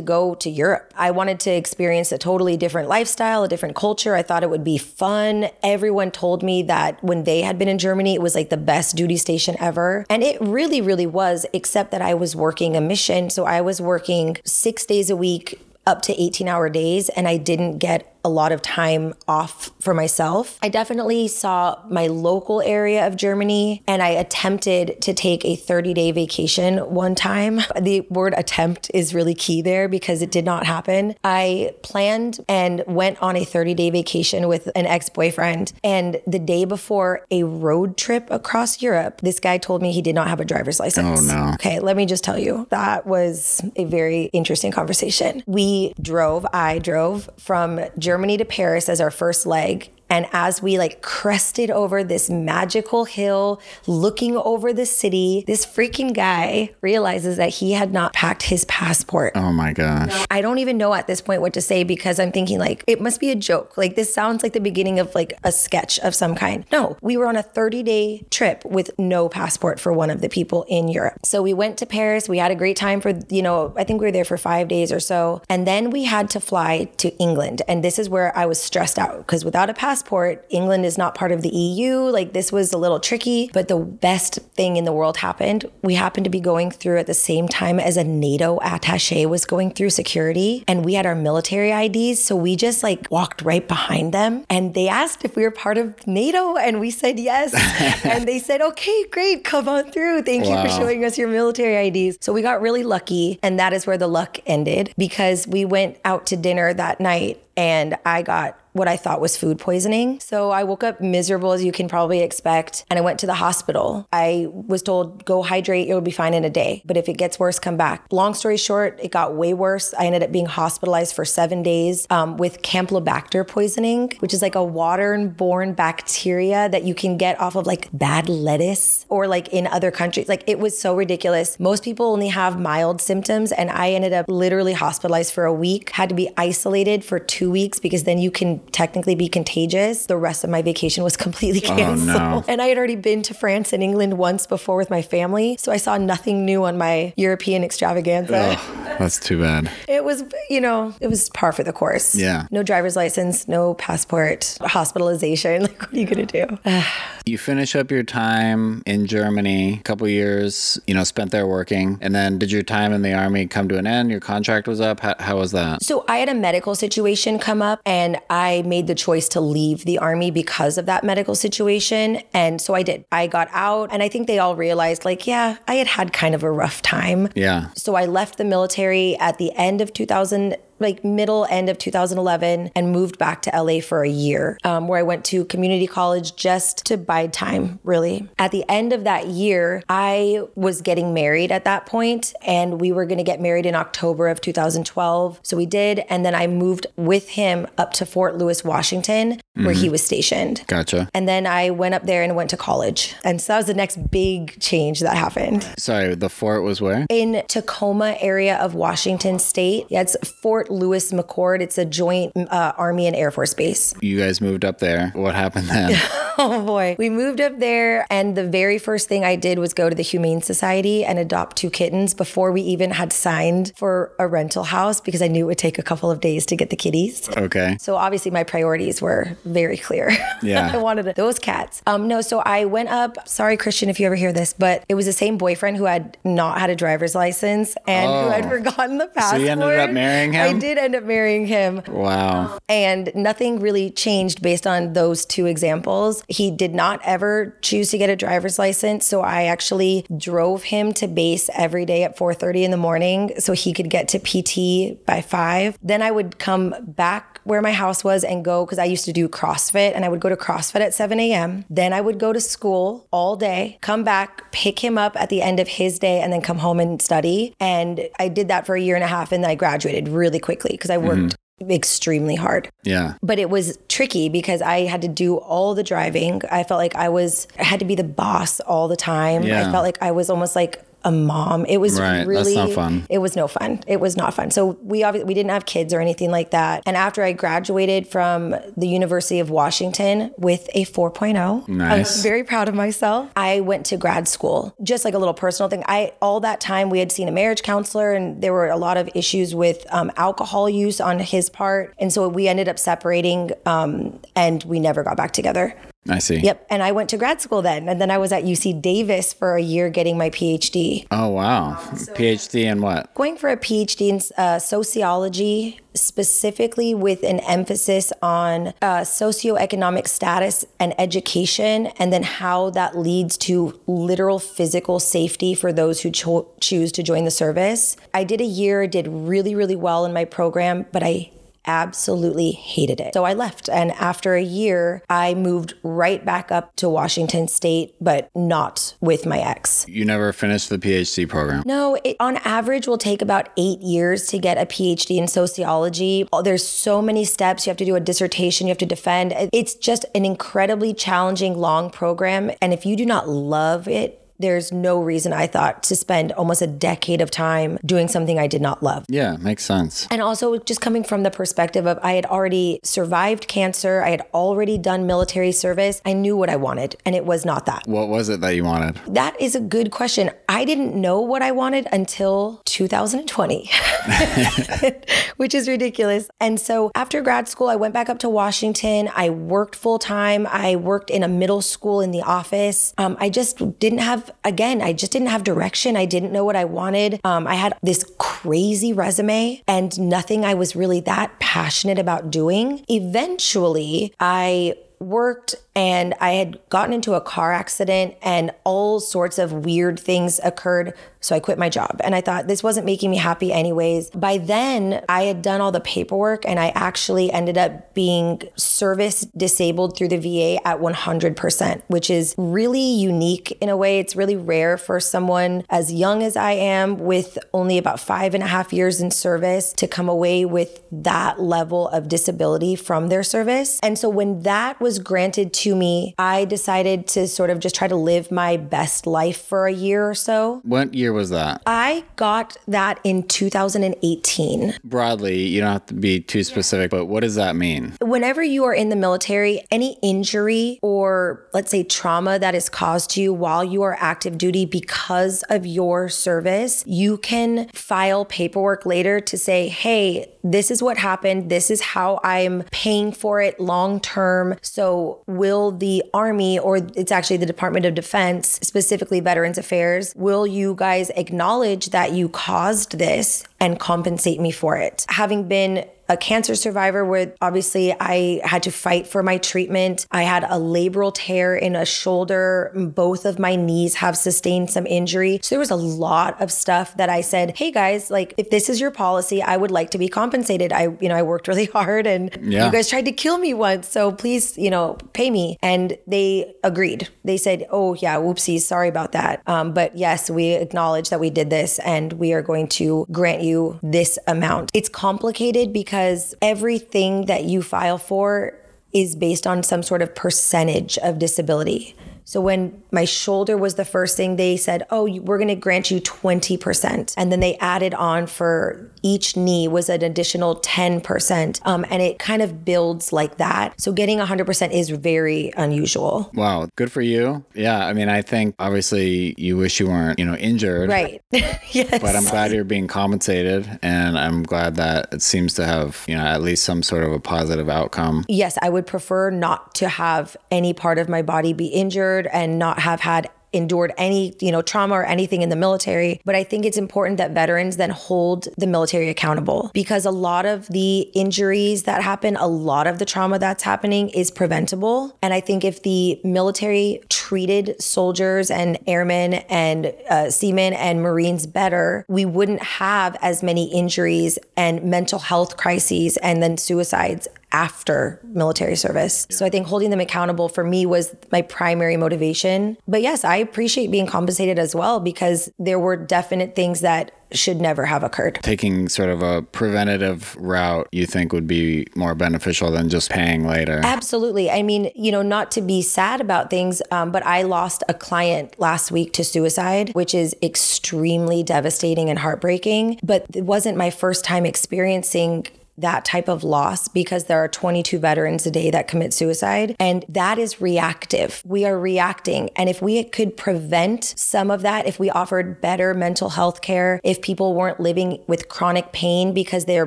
go to Europe. I wanted to experience a totally different lifestyle, a different culture. I thought it would be fun. Everyone told me that when they had been in Germany, it was like the best duty station ever. And it really, really was, except that I was working a mission. So I was working six days a week up to 18 hour days and I didn't get a lot of time off for myself. I definitely saw my local area of Germany and I attempted to take a 30 day vacation one time. The word attempt is really key there because it did not happen. I planned and went on a 30 day vacation with an ex boyfriend. And the day before a road trip across Europe, this guy told me he did not have a driver's license. Oh, no. Okay, let me just tell you that was a very interesting conversation. We drove, I drove from Germany Germany to Paris as our first leg. And as we like crested over this magical hill, looking over the city, this freaking guy realizes that he had not packed his passport. Oh my gosh. I don't even know at this point what to say because I'm thinking like it must be a joke. Like this sounds like the beginning of like a sketch of some kind. No, we were on a 30 day trip with no passport for one of the people in Europe. So we went to Paris. We had a great time for, you know, I think we were there for five days or so. And then we had to fly to England. And this is where I was stressed out because without a passport, England is not part of the EU. Like this was a little tricky, but the best thing in the world happened. We happened to be going through at the same time as a NATO attache was going through security and we had our military IDs. So we just like walked right behind them and they asked if we were part of NATO and we said yes. and they said, okay, great, come on through. Thank wow. you for showing us your military IDs. So we got really lucky. And that is where the luck ended because we went out to dinner that night and I got what I thought was food poisoning. So I woke up miserable, as you can probably expect, and I went to the hospital. I was told, go hydrate, you'll be fine in a day. But if it gets worse, come back. Long story short, it got way worse. I ended up being hospitalized for seven days um, with Campylobacter poisoning, which is like a waterborne bacteria that you can get off of like bad lettuce or like in other countries. Like it was so ridiculous. Most people only have mild symptoms, and I ended up literally hospitalized for a week, had to be isolated for two weeks because then you can technically be contagious. The rest of my vacation was completely oh, canceled. no. And I had already been to France and England once before with my family. So I saw nothing new on my European extravaganza. That's too bad. It was, you know, it was par for the course. Yeah. No driver's license, no passport, hospitalization. Like, what are you going to do? You finish up your time in Germany, a couple years, you know, spent there working. And then did your time in the army come to an end? Your contract was up? How, how was that? So I had a medical situation come up and I made the choice to leave the army because of that medical situation. And so I did. I got out and I think they all realized like, yeah, I had had kind of a rough time. Yeah. So I left the military at the end of 2000 like middle end of 2011 and moved back to LA for a year um, where I went to community college just to bide time really. At the end of that year, I was getting married at that point and we were going to get married in October of 2012. So we did and then I moved with him up to Fort Lewis, Washington where he was stationed. Gotcha. And then I went up there and went to college. And so that was the next big change that happened Sorry, the fort was where? in Tacoma area of Washington State. Yeah, it's Fort Lewis McChord. It's a joint uh, Army and Air Force base. You guys moved up there. What happened then? Oh boy. We moved up there, and the very first thing I did was go to the Humane Society and adopt two kittens before we even had signed for a rental house because I knew it would take a couple of days to get the kitties. okay. So obviously my priorities were very clear. Yeah. I wanted those cats. Um, no, so I went up. Sorry, Christian, if you ever hear this, but it was the same boyfriend who had not had a driver's license and who had Oh. forgotten the passport. So you ended up marrying him? I did end up marrying him. Wow. And nothing really changed based on those two examples. He did not ever choose to get a driver's license, so I actually drove him to base every day at 4:30 in the morning so he could get to PT by 5. Then I would come back where my house was and go cuz I used to do CrossFit and I would go to CrossFit at 7 a.m. Then I would go to school all day, come back, pick him up at the end of his day and then come home and study. And I did that for a year and a half and then I graduated really quickly because I worked mm-hmm. extremely hard Yeah. but it was tricky because I had to do all the driving. I felt like I was I had to be the boss all the time. Yeah. I felt like I was almost like a mom. It was Right, that's really not fun. It was no fun. It was not fun. So we obviously we didn't have kids or anything like that. And after I graduated from the University of Washington with a 4.0, nice. I was very proud of myself. I went to grad school. Just like a little personal thing. I all that time we had seen a marriage counselor and there were a lot of issues with um, alcohol use on his part. And so we ended up separating um, and we never got back together. I see. Yep. And I went to grad school then. And then I was at UC Davis for a year getting my PhD. Oh, wow. PhD in what? Going for a PhD in uh, sociology, specifically with an emphasis on uh, socioeconomic status and education, and then how that leads to literal physical safety for those who cho- choose to join the service. I did a year, did really, really well in my program, but I absolutely hated it. So I left. And after a year, I moved right back up to Washington State, but not with my ex. You never finished the PhD program. No, it on average will take about eight years to get a PhD in sociology. Oh, There's so many steps. You have to do a dissertation, you have to defend. It's just an incredibly challenging, long program. And if you do not love it, there's no reason I thought to spend almost a decade of time doing something I did not love. Yeah, makes sense. And also, just coming from the perspective of I had already survived cancer, I had already done military service, I knew what I wanted, and it was not that. What was it that you wanted? That is a good question. I didn't know what I wanted until 2020, which is ridiculous. And so after grad school, I went back up to Washington. I worked full time. I worked in a middle school in the office. Um, I just didn't have, again, I just didn't have direction. I didn't know what I wanted. Um, I had this crazy resume and nothing I was really that passionate about doing. Eventually, I worked and I had gotten into a car accident and all sorts of weird things occurred So I quit my job and I thought this wasn't making me happy anyways. By then, I had done all the paperwork and I actually ended up being service disabled through the VA at 100%, which is really unique in a way. It's really rare for someone as young as I am with only about five and a half years in service to come away with that level of disability from their service. And so when that was granted to me, I decided to sort of just try to live my best life for a year or so. What year was that? I got that in 2018. Broadly, you don't have to be too specific, but what does that mean? Whenever you are in the military, any injury or let's say trauma that is caused to you while you are active duty because of your service, you can file paperwork later to say, hey, this is what happened. This is how I'm paying for it long term. So, will the Army, or it's actually the Department of Defense, specifically Veterans Affairs, will you guys acknowledge that you caused this and compensate me for it? Having been a cancer survivor where obviously I had to fight for my treatment. I had a labral tear in a shoulder. Both of my knees have sustained some injury. So there was a lot of stuff that I said, hey guys, like if this is your policy, I would like to be compensated. I, you know, I worked really hard and yeah. you guys tried to kill me once. So please, you know, pay me. And they agreed. They said, oh yeah, whoopsies, sorry about that. Um, but yes, we acknowledge that we did this and we are going to grant you this amount. It's complicated because because everything that you file for is based on some sort of percentage of disability. So when my shoulder was the first thing, they said, "Oh, we're going to grant you 20%." And then they added on for each knee was an additional 10%. Um, and it kind of builds like that. So getting 100% is very unusual. Wow, good for you. Yeah, I mean, I think obviously you wish you weren't, you know, injured. Right. yes. But I'm glad you're being compensated and I'm glad that it seems to have, you know, at least some sort of a positive outcome. Yes, I would prefer not to have any part of my body be injured injured and not have had endured any, you know, trauma or anything in the military. But I think it's important that veterans then hold the military accountable because a lot of the injuries that happen, a lot of the trauma that's happening is preventable. And I think if the military treated soldiers and airmen and uh, seamen and Marines better, we wouldn't have as many injuries and mental health crises and then suicides after military service. Yeah. So I think holding them accountable for me was my primary motivation. But yes, I appreciate being compensated as well because there were definite things that should never have occurred. Taking sort of a preventative route you think would be more beneficial than just paying later. Absolutely. I mean, you know, not to be sad about things, um, but I lost a client last week to suicide, which is extremely devastating and heartbreaking. But it wasn't my first time experiencing that type of loss because there are 22 veterans a day that commit suicide. And that is reactive. We are reacting. And if we could prevent some of that, if we offered better mental health care, if people weren't living with chronic pain because their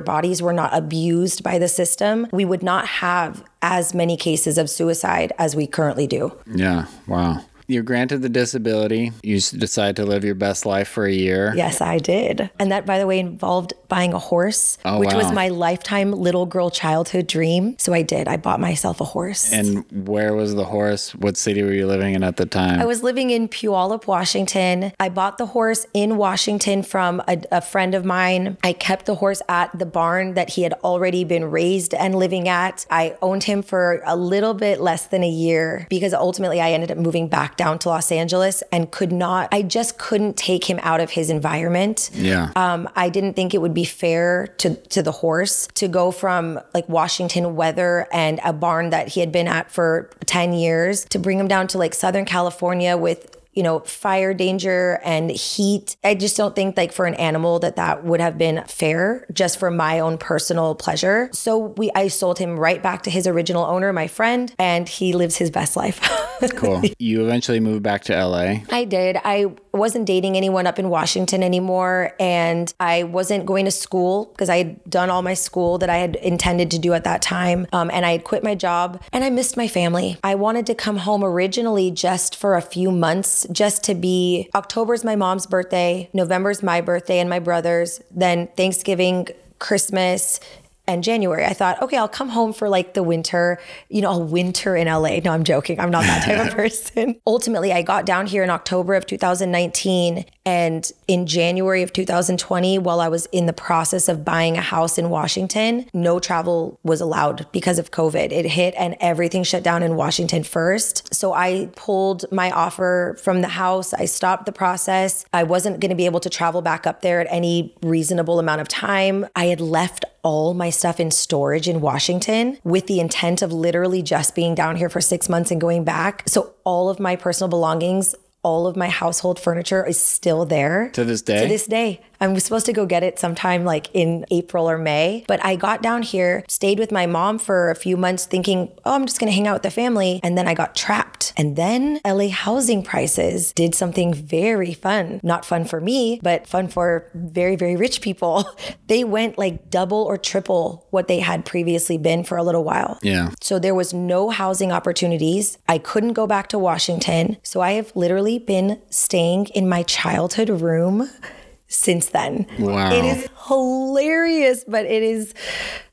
bodies were not abused by the system, we would not have as many cases of suicide as we currently do. Yeah. Wow. You're granted the disability. You decide to live your best life for a year. Yes, I did. And that, by the way, involved buying a horse, oh, which wow. was my lifetime little girl childhood dream. So I did. I bought myself a horse. And where was the horse? What city were you living in at the time? I was living in Puyallup, Washington. I bought the horse in Washington from a, a friend of mine. I kept the horse at the barn that he had already been raised and living at. I owned him for a little bit less than a year because ultimately I ended up moving back down to Los Angeles and could not, I just couldn't take him out of his environment. Yeah. Um, I didn't think it would be fair to, to the horse to go from like Washington weather and a barn that he had been at for 10 years to bring him down to like Southern California with you know, fire danger and heat. I just don't think like for an animal that that would have been fair just for my own personal pleasure. So we I sold him right back to his original owner, my friend, and he lives his best life. That's cool. You eventually moved back to LA. I did. I wasn't dating anyone up in Washington anymore and I wasn't going to school because I had done all my school that I had intended to do at that time. Um, and I had quit my job and I missed my family. I wanted to come home originally just for a few months just to be October's my mom's birthday, November's my birthday and my brother's, then Thanksgiving, Christmas, and January. I thought, okay, I'll come home for like the winter, you know, a winter in LA. No, I'm joking. I'm not that type of person. Ultimately, I got down here in October of 2019 and in January of 2020, while I was in the process of buying a house in Washington, no travel was allowed because of COVID. It hit and everything shut down in Washington first. So I pulled my offer from the house. I stopped the process. I wasn't going to be able to travel back up there at any reasonable amount of time. I had left all my stuff in storage in Washington with the intent of literally just being down here for six months and going back. So all of my personal belongings all of my household furniture is still there to this day. To this day. I'm supposed to go get it sometime like in April or May. But I got down here, stayed with my mom for a few months thinking, oh, I'm just going to hang out with the family. And then I got trapped. And then LA housing prices did something very fun. Not fun for me, but fun for very, very rich people. They went like double or triple what they had previously been for a little while. Yeah. So there was no housing opportunities. I couldn't go back to Washington. So I have literally been staying in my childhood room since then. Wow. It is hilarious, but it is.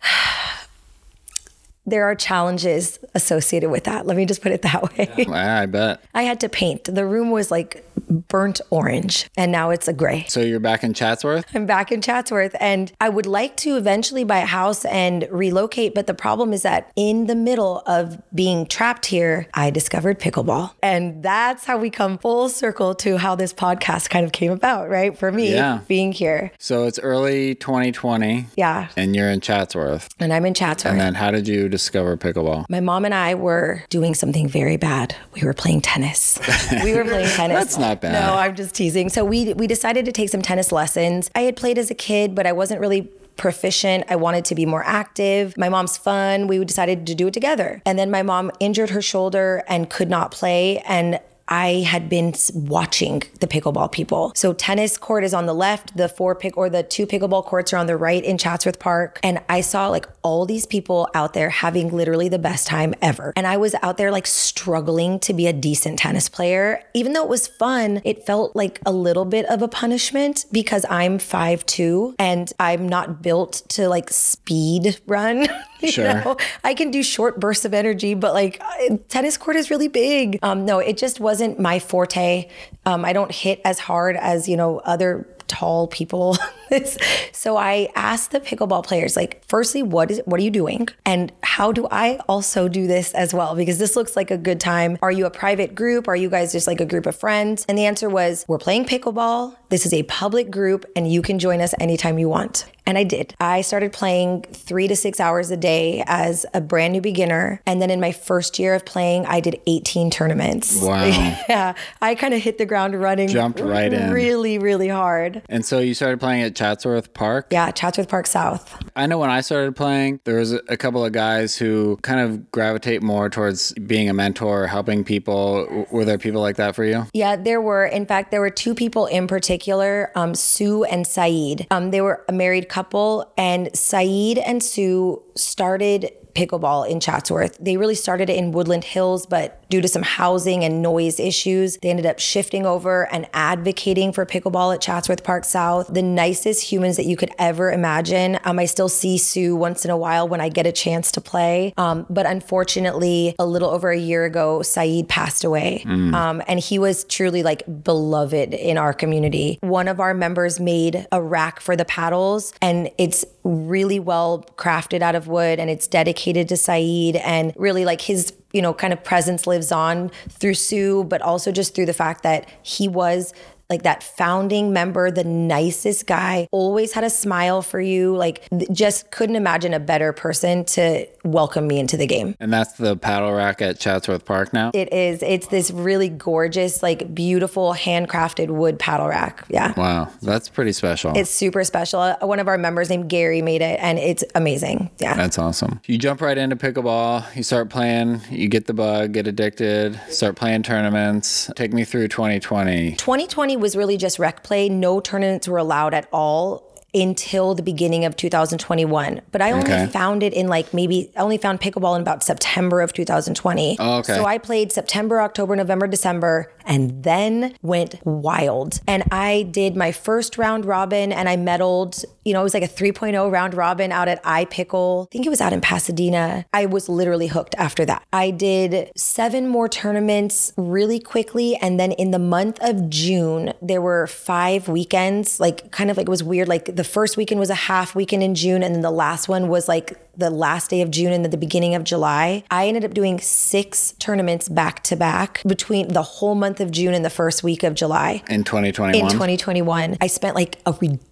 there are challenges associated with that. Let me just put it that way. Yeah, I bet. I had to paint. The room was like burnt orange and now it's a gray. So you're back in Chatsworth? I'm back in Chatsworth and I would like to eventually buy a house and relocate. But the problem is that in the middle of being trapped here, I discovered pickleball. And that's how we come full circle to how this podcast kind of came about, right? For me, Yeah. being here. So it's early 2020 Yeah. and you're in Chatsworth. And I'm in Chatsworth. And then how did you discover pickleball? My mom and I were doing something very bad. We were playing tennis. we were playing tennis. That's not bad. No, I'm just teasing. So we we decided to take some tennis lessons. I had played as a kid, but I wasn't really proficient. I wanted to be more active. My mom's fun. We decided to do it together. And then my mom injured her shoulder and could not play and I had been watching the pickleball people. So tennis court is on the left, the four pick or the two pickleball courts are on the right in Chatsworth Park. And I saw like all these people out there having literally the best time ever. And I was out there like struggling to be a decent tennis player. Even though it was fun, it felt like a little bit of a punishment because I'm 5'2 and I'm not built to like speed run. you Sure. know? I can do short bursts of energy, but like tennis court is really big. Um, no, it just wasn't my forte. Um, I don't hit as hard as you know other tall people. so I asked the pickleball players, like, firstly, what is what are you doing, and how do I also do this as well? Because this looks like a good time. Are you a private group? Are you guys just like a group of friends? And the answer was, we're playing pickleball. This is a public group, and you can join us anytime you want. And I did. I started playing three to six hours a day as a brand new beginner. And then in my first year of playing, I did 18 tournaments. Wow. yeah. I kind of hit the ground running. Jumped right in. Really, really hard. And so you started playing at Chatsworth Park? Yeah. Chatsworth Park South. I know when I started playing, there was a couple of guys who kind of gravitate more towards being a mentor, helping people. Were there people like that for you? Yeah, there were. In fact, there were two people in particular, um, Sue and Saeed. Um, they were a married couple, and Saeed and Sue started pickleball in Chatsworth. They really started it in Woodland Hills, but due to some housing and noise issues, they ended up shifting over and advocating for pickleball at Chatsworth Park South. The nicest humans that you could ever imagine. Um, I still see Sue once in a while when I get a chance to play. Um, but unfortunately, a little over a year ago, Saeed passed away. Um, and he was truly like beloved in our community. One of our members made a rack for the paddles, and it's really well crafted out of wood and it's dedicated to Saeed. And really, like his you know, kind of presence lives on through Sue, but also just through the fact that he was like that founding member, the nicest guy, always had a smile for you. Like, just couldn't imagine a better person to welcome me into the game. And that's the paddle rack at Chatsworth Park now? It is. It's this really gorgeous, like beautiful handcrafted wood paddle rack. Yeah. wow, that's pretty special. It's super special. Uh, One of our members named Gary made it and it's amazing. Yeah. That's awesome. You jump right into pickleball, you start playing, you get the bug, get addicted, start playing tournaments. Take me through 2020. 2020 was really just rec play. No tournaments were allowed at all until the beginning of 2021. But I only Okay. found it in like maybe I only found pickleball in about September of 2020. Oh, okay. So I played September, October, November, December, and then went wild. And I did my first round robin and I medaled, you know, it was like a 3.0 round robin out at iPickle. I think it was out in Pasadena. I was literally hooked after that. I did seven more tournaments really quickly. And then in the month of June, there were five weekends, like kind of like it was weird. Like the first weekend was a half weekend in June, and then the last one was like the last day of June and the beginning of July. I ended up doing six tournaments back to back between the whole month of June and the first week of July. In 2021? In 2021. I spent like a ridiculous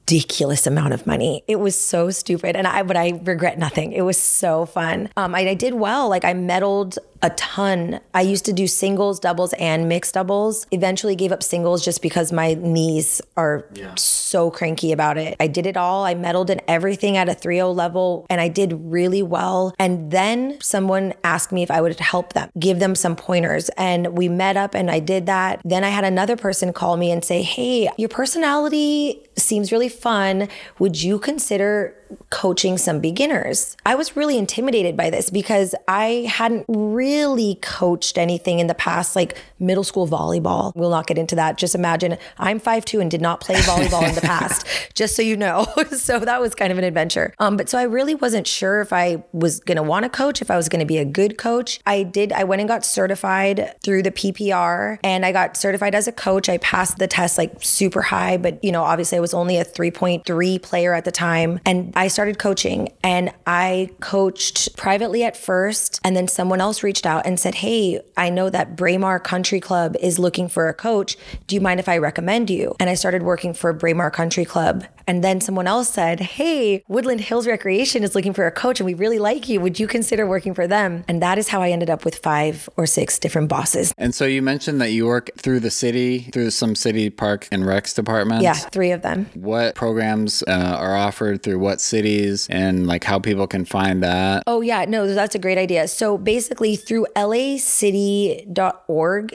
amount of money. It was so stupid. And I, but I regret nothing. It was so fun. Um, I, I did well. Like I medaled a ton. I used to do singles, doubles, and mixed doubles. Eventually gave up singles just because my knees are yeah. so cranky about it. I did it all. I medaled in everything at a 3-0 level and I did really well. And then someone asked me if I would help them, give them some pointers. And we met up and I did that. Then I had another person call me and say, Hey, your personality seems really fun. Would you consider coaching some beginners? I was really intimidated by this because I hadn't really coached anything in the past, like middle school volleyball. We'll not get into that. Just imagine I'm 5'2 and did not play volleyball in the past, just so you know. so that was kind of an adventure. Um, but so I really wasn't sure if I was going to want to coach, if I was going to be a good coach. I did, I went and got certified through the PPR and I got certified as a coach. I passed the test like super high, but you know, obviously I was only a 3.3 player at the time. And I started coaching and I coached privately at first. And then someone else reached out and said, Hey, I know that Braemar Country Club is looking for a coach. Do you mind if I recommend you? And I started working for Braemar Country Club. And then someone else said, Hey, Woodland Hills Recreation is looking for a coach and we really like you. Would you consider working for them? And that is how I ended up with five or six different bosses. And so you mentioned that you work through the city, through some city park and recs departments. Yeah, three of them. What programs uh, are offered through what cities and like how people can find that? Oh, yeah, no, that's a great idea. So basically, through lacity.org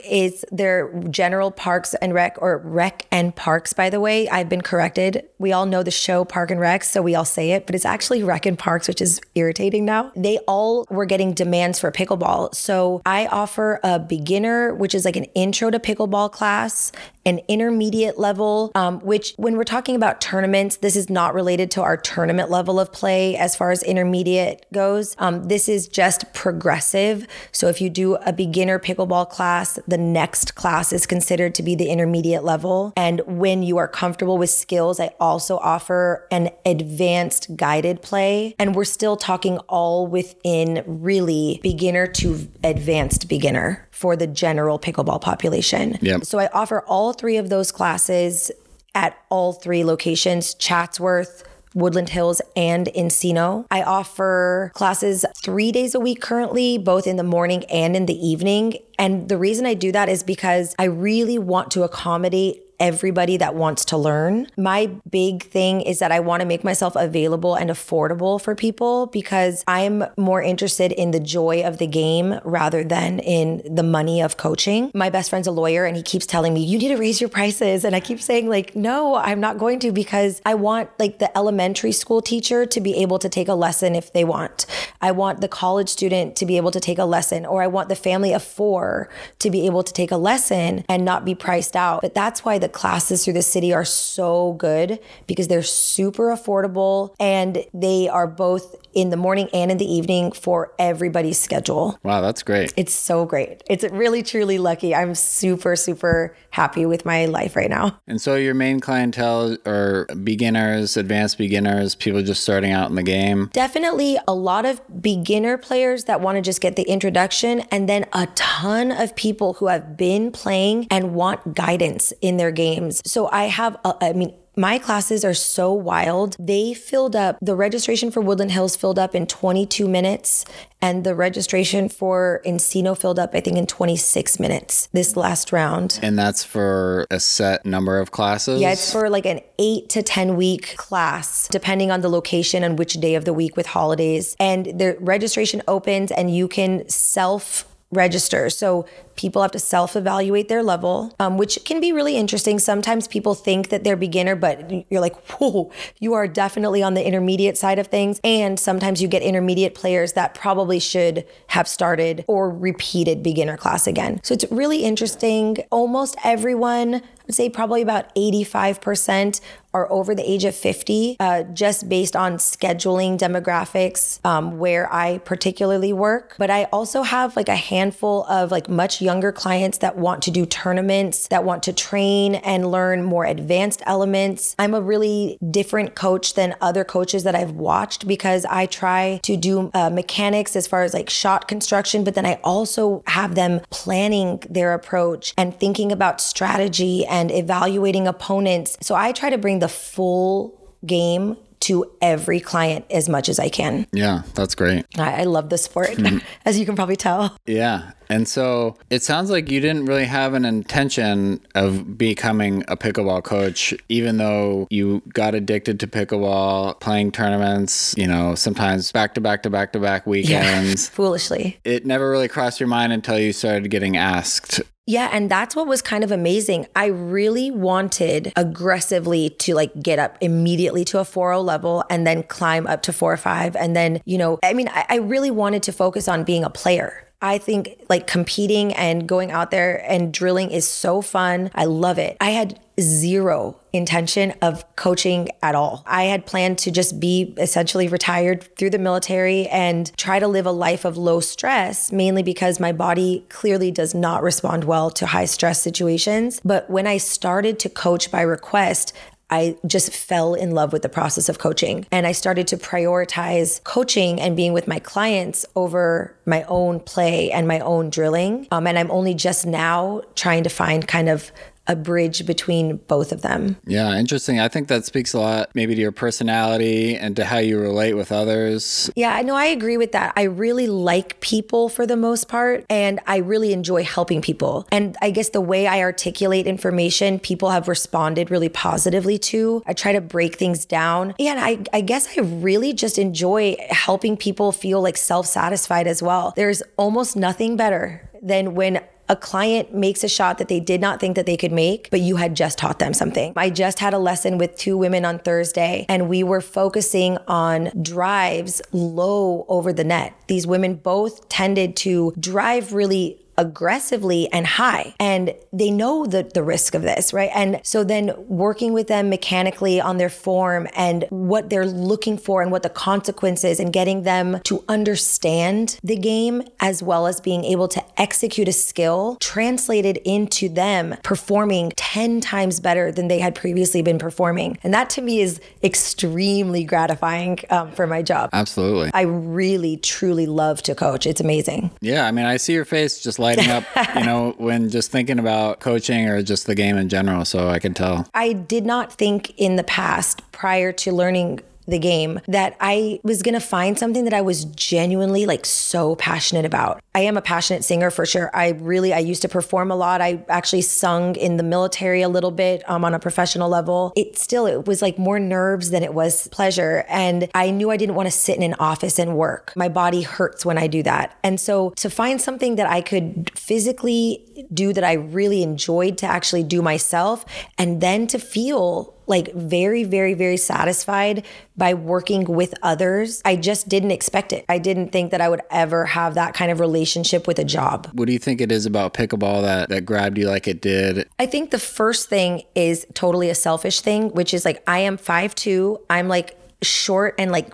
is their general parks and rec or rec and parks, by the way. I've been corrected. We all know the show Park and Rec, so we all say it, but it's actually Rec and Parks, which is irritating now. They all were getting demands for pickleball. So I offer a beginner, which is like an intro to pickleball class, an intermediate level, um, which when we're talking about tournaments, this is not related to our tournament level of play as far as intermediate goes. Um, this is just progressive. So if you do a beginner pickleball class, the next class is considered to be the intermediate level. And when you are comfortable with skills, I also offer an advanced guided play. And we're still talking all within really beginner to advanced beginner for the general pickleball population. Yep. So I offer all three of those classes at all three locations Chatsworth, Woodland Hills and Encino. I offer classes three days a week currently, both in the morning and in the evening. And the reason I do that is because I really want to accommodate everybody that wants to learn. My big thing is that I want to make myself available and affordable for people because I'm more interested in the joy of the game rather than in the money of coaching. My best friend's a lawyer and he keeps telling me, you need to raise your prices. And I keep saying, like, no, I'm not going to because I want like the elementary school teacher to be able to take a lesson if they want. I want the college student to be able to take a lesson, or I want the family of four to be able to take a lesson and not be priced out. But that's why the classes through the city are so good because they're super affordable and they are both in the morning and in the evening for everybody's schedule. Wow, that's great. It's so great. It's really, truly lucky. I'm super, super happy with my life right now. And so your main clientele are beginners, advanced beginners, people just starting out in the game? Definitely a lot of beginner players that want to just get the introduction, and then a ton of people who have been playing and want guidance in their games. So I have, a, I mean, my classes are so wild. They filled up, the registration for Woodland Hills filled up in 22 minutes, and the registration for Encino filled up, I think, in 26 minutes this last round. And that's for a set number of classes? Yeah, it's for like an eight to 10 week class, depending on the location and which day of the week with holidays. And the registration opens, and you can self register. So People have to self evaluate their level, um, which can be really interesting. Sometimes people think that they're beginner, but you're like, whoa, you are definitely on the intermediate side of things. And sometimes you get intermediate players that probably should have started or repeated beginner class again. So it's really interesting. Almost everyone I would say probably about 85% are over the age of 50, uh, just based on scheduling demographics um, where I particularly work. But I also have like a handful of like much younger clients that want to do tournaments, that want to train and learn more advanced elements. I'm a really different coach than other coaches that I've watched because I try to do uh, mechanics as far as like shot construction, but then I also have them planning their approach and thinking about strategy and evaluating opponents. So I try to bring the full game to every client as much as I can. Yeah, that's great. I, I love the sport, mm-hmm. as you can probably tell. Yeah. And so it sounds like you didn't really have an intention of becoming a pickleball coach, even though you got addicted to pickleball, playing tournaments, you know, sometimes back to back to back to back weekends. Yeah, foolishly. It never really crossed your mind until you started getting asked yeah, and that's what was kind of amazing. I really wanted aggressively to like get up immediately to a 4.0 level and then climb up to 4 or 5. And then, you know, I mean, I, I really wanted to focus on being a player. I think like competing and going out there and drilling is so fun. I love it. I had zero intention of coaching at all. I had planned to just be essentially retired through the military and try to live a life of low stress, mainly because my body clearly does not respond well to high stress situations. But when I started to coach by request, I just fell in love with the process of coaching. And I started to prioritize coaching and being with my clients over my own play and my own drilling. Um, and I'm only just now trying to find kind of a bridge between both of them. Yeah, interesting. I think that speaks a lot maybe to your personality and to how you relate with others. Yeah, I know I agree with that. I really like people for the most part and I really enjoy helping people. And I guess the way I articulate information, people have responded really positively to. I try to break things down. Yeah, and I, I guess I really just enjoy helping people feel like self-satisfied as well. There's almost nothing better than when a client makes a shot that they did not think that they could make, but you had just taught them something. I just had a lesson with two women on Thursday, and we were focusing on drives low over the net. These women both tended to drive really aggressively and high. And they know the, the risk of this, right? And so then working with them mechanically on their form and what they're looking for and what the consequences and getting them to understand the game as well as being able to execute a skill translated into them performing 10 times better than they had previously been performing. And that to me is extremely gratifying um, for my job. Absolutely. I really, truly love to coach. It's amazing. Yeah. I mean, I see your face just like lighting up, you know, when just thinking about coaching or just the game in general. So I can tell. I did not think in the past prior to learning the game that I was going to find something that I was genuinely like so passionate about. I am a passionate singer for sure. I really I used to perform a lot. I actually sung in the military a little bit um, on a professional level. It still it was like more nerves than it was pleasure and I knew I didn't want to sit in an office and work. My body hurts when I do that. And so to find something that I could physically do that I really enjoyed to actually do myself and then to feel like very, very, very satisfied by working with others. I just didn't expect it. I didn't think that I would ever have that kind of relationship with a job. What do you think it is about pickleball that, that grabbed you like it did? I think the first thing is totally a selfish thing, which is like I am five two. I'm like short and like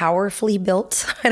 powerfully built.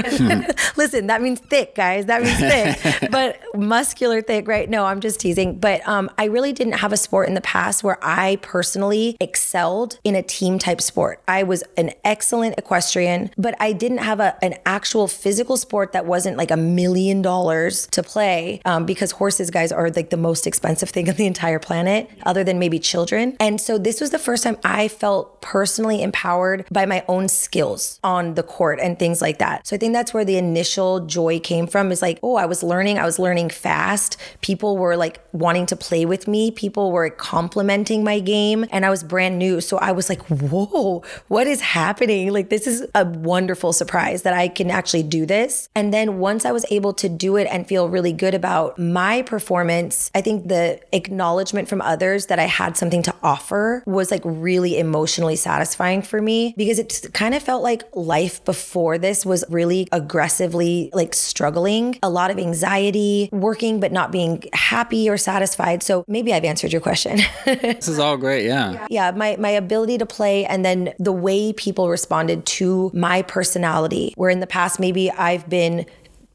Listen, that means thick, guys. That means thick, but muscular thick, right? No, I'm just teasing. But um, I really didn't have a sport in the past where I personally excelled in a team type sport. I was an excellent equestrian, but I didn't have a, an actual physical sport that wasn't like a million dollars to play um, because horses, guys, are like the most expensive thing on the entire planet, other than maybe children. And so this was the first time I felt personally empowered by my own skills on the court and things like that. So I think that's where the initial joy came from is like, oh, I was learning, I was learning fast. People were like wanting to play with me, people were complimenting my game, and I was brand new. So I was like, whoa, what is happening? Like, this is a wonderful surprise that I can actually do this. And then once I was able to do it and feel really good about my performance, I think the acknowledgement from others that I had something to offer was like really emotionally satisfying for me because it kind of felt like life before this was really aggressively like struggling, a lot of anxiety, working but not being happy or satisfied. So maybe I've answered your question. this is all great, yeah. Yeah, my my ability to play and then the way people responded to my personality. Where in the past maybe I've been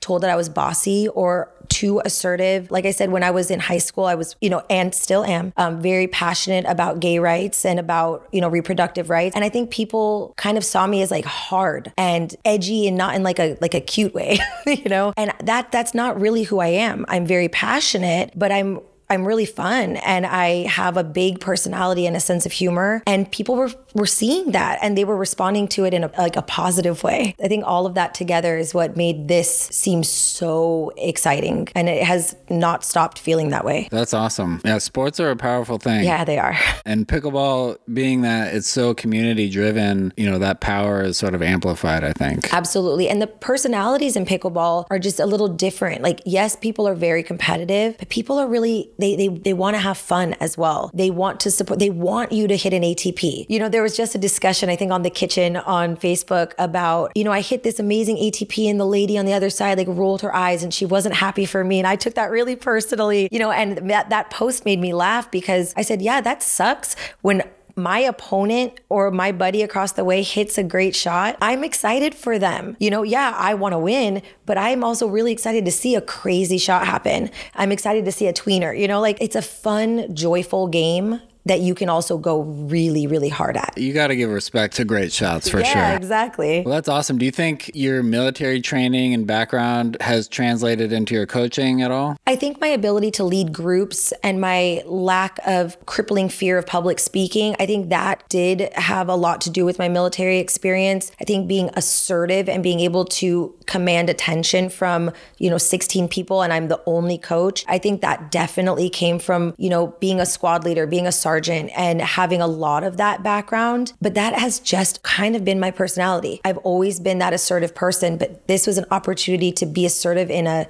told that I was bossy or too assertive. Like I said, when I was in high school, I was, you know, and still am um, very passionate about gay rights and about, you know, reproductive rights. And I think people kind of saw me as like hard and edgy and not in like a like a cute way, you know. And that that's not really who I am. I'm very passionate, but I'm I'm really fun and I have a big personality and a sense of humor. And people were, were seeing that and they were responding to it in a, like a positive way. I think all of that together is what made this seem so exciting. And it has not stopped feeling that way. That's awesome. Yeah, sports are a powerful thing. Yeah, they are. And pickleball, being that it's so community driven, you know, that power is sort of amplified, I think. Absolutely. And the personalities in pickleball are just a little different. Like, yes, people are very competitive, but people are really they they they want to have fun as well. They want to support. They want you to hit an ATP. You know, there was just a discussion I think on the kitchen on Facebook about you know I hit this amazing ATP and the lady on the other side like rolled her eyes and she wasn't happy for me and I took that really personally. You know, and that that post made me laugh because I said, yeah, that sucks when my opponent or my buddy across the way hits a great shot, I'm excited for them. You know, yeah, I want to win, but I'm also really excited to see a crazy shot happen. I'm excited to see a tweener. You know, like it's a fun, joyful game that you can also go really, really hard at. You got to give respect to great shots for yeah, sure. Yeah, exactly. Well, that's awesome. Do you think your military training and background has translated into your coaching at all? I think my ability to lead groups and my lack of crippling fear of public speaking, I think that did have a lot to do with my military experience. I think being assertive and being able to command attention from, you know, 16 people and I'm the only coach, I think that definitely came from, you know, being a squad leader, being a sergeant sergeant and having a lot of that background. But that has just kind of been my personality. I've always been that assertive person, but this was an opportunity to be assertive in a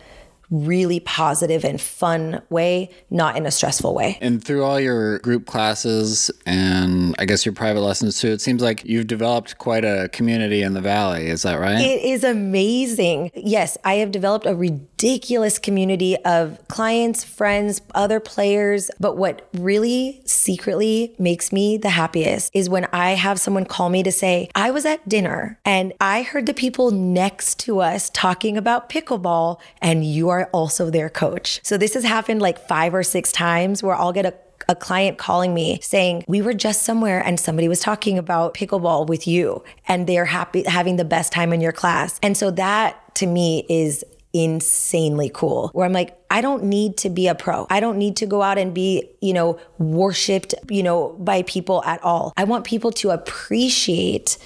really positive and fun way, not in a stressful way. And through all your group classes and I guess your private lessons too, it seems like you've developed quite a community in the Valley. Is that right? It is amazing. Yes, I have developed a ridiculous community of clients, friends, other players. But what really secretly makes me the happiest is when I have someone call me to say, I was at dinner and I heard the people next to us talking about pickleball and you are also their coach. So this has happened like five or six times where I'll get a a client calling me saying, We were just somewhere and somebody was talking about pickleball with you and they're happy having the best time in your class. And so that to me is insanely cool where I'm like, I don't need to be a pro. I don't need to go out and be, you know, worshiped, you know, by people at all. I want people to appreciate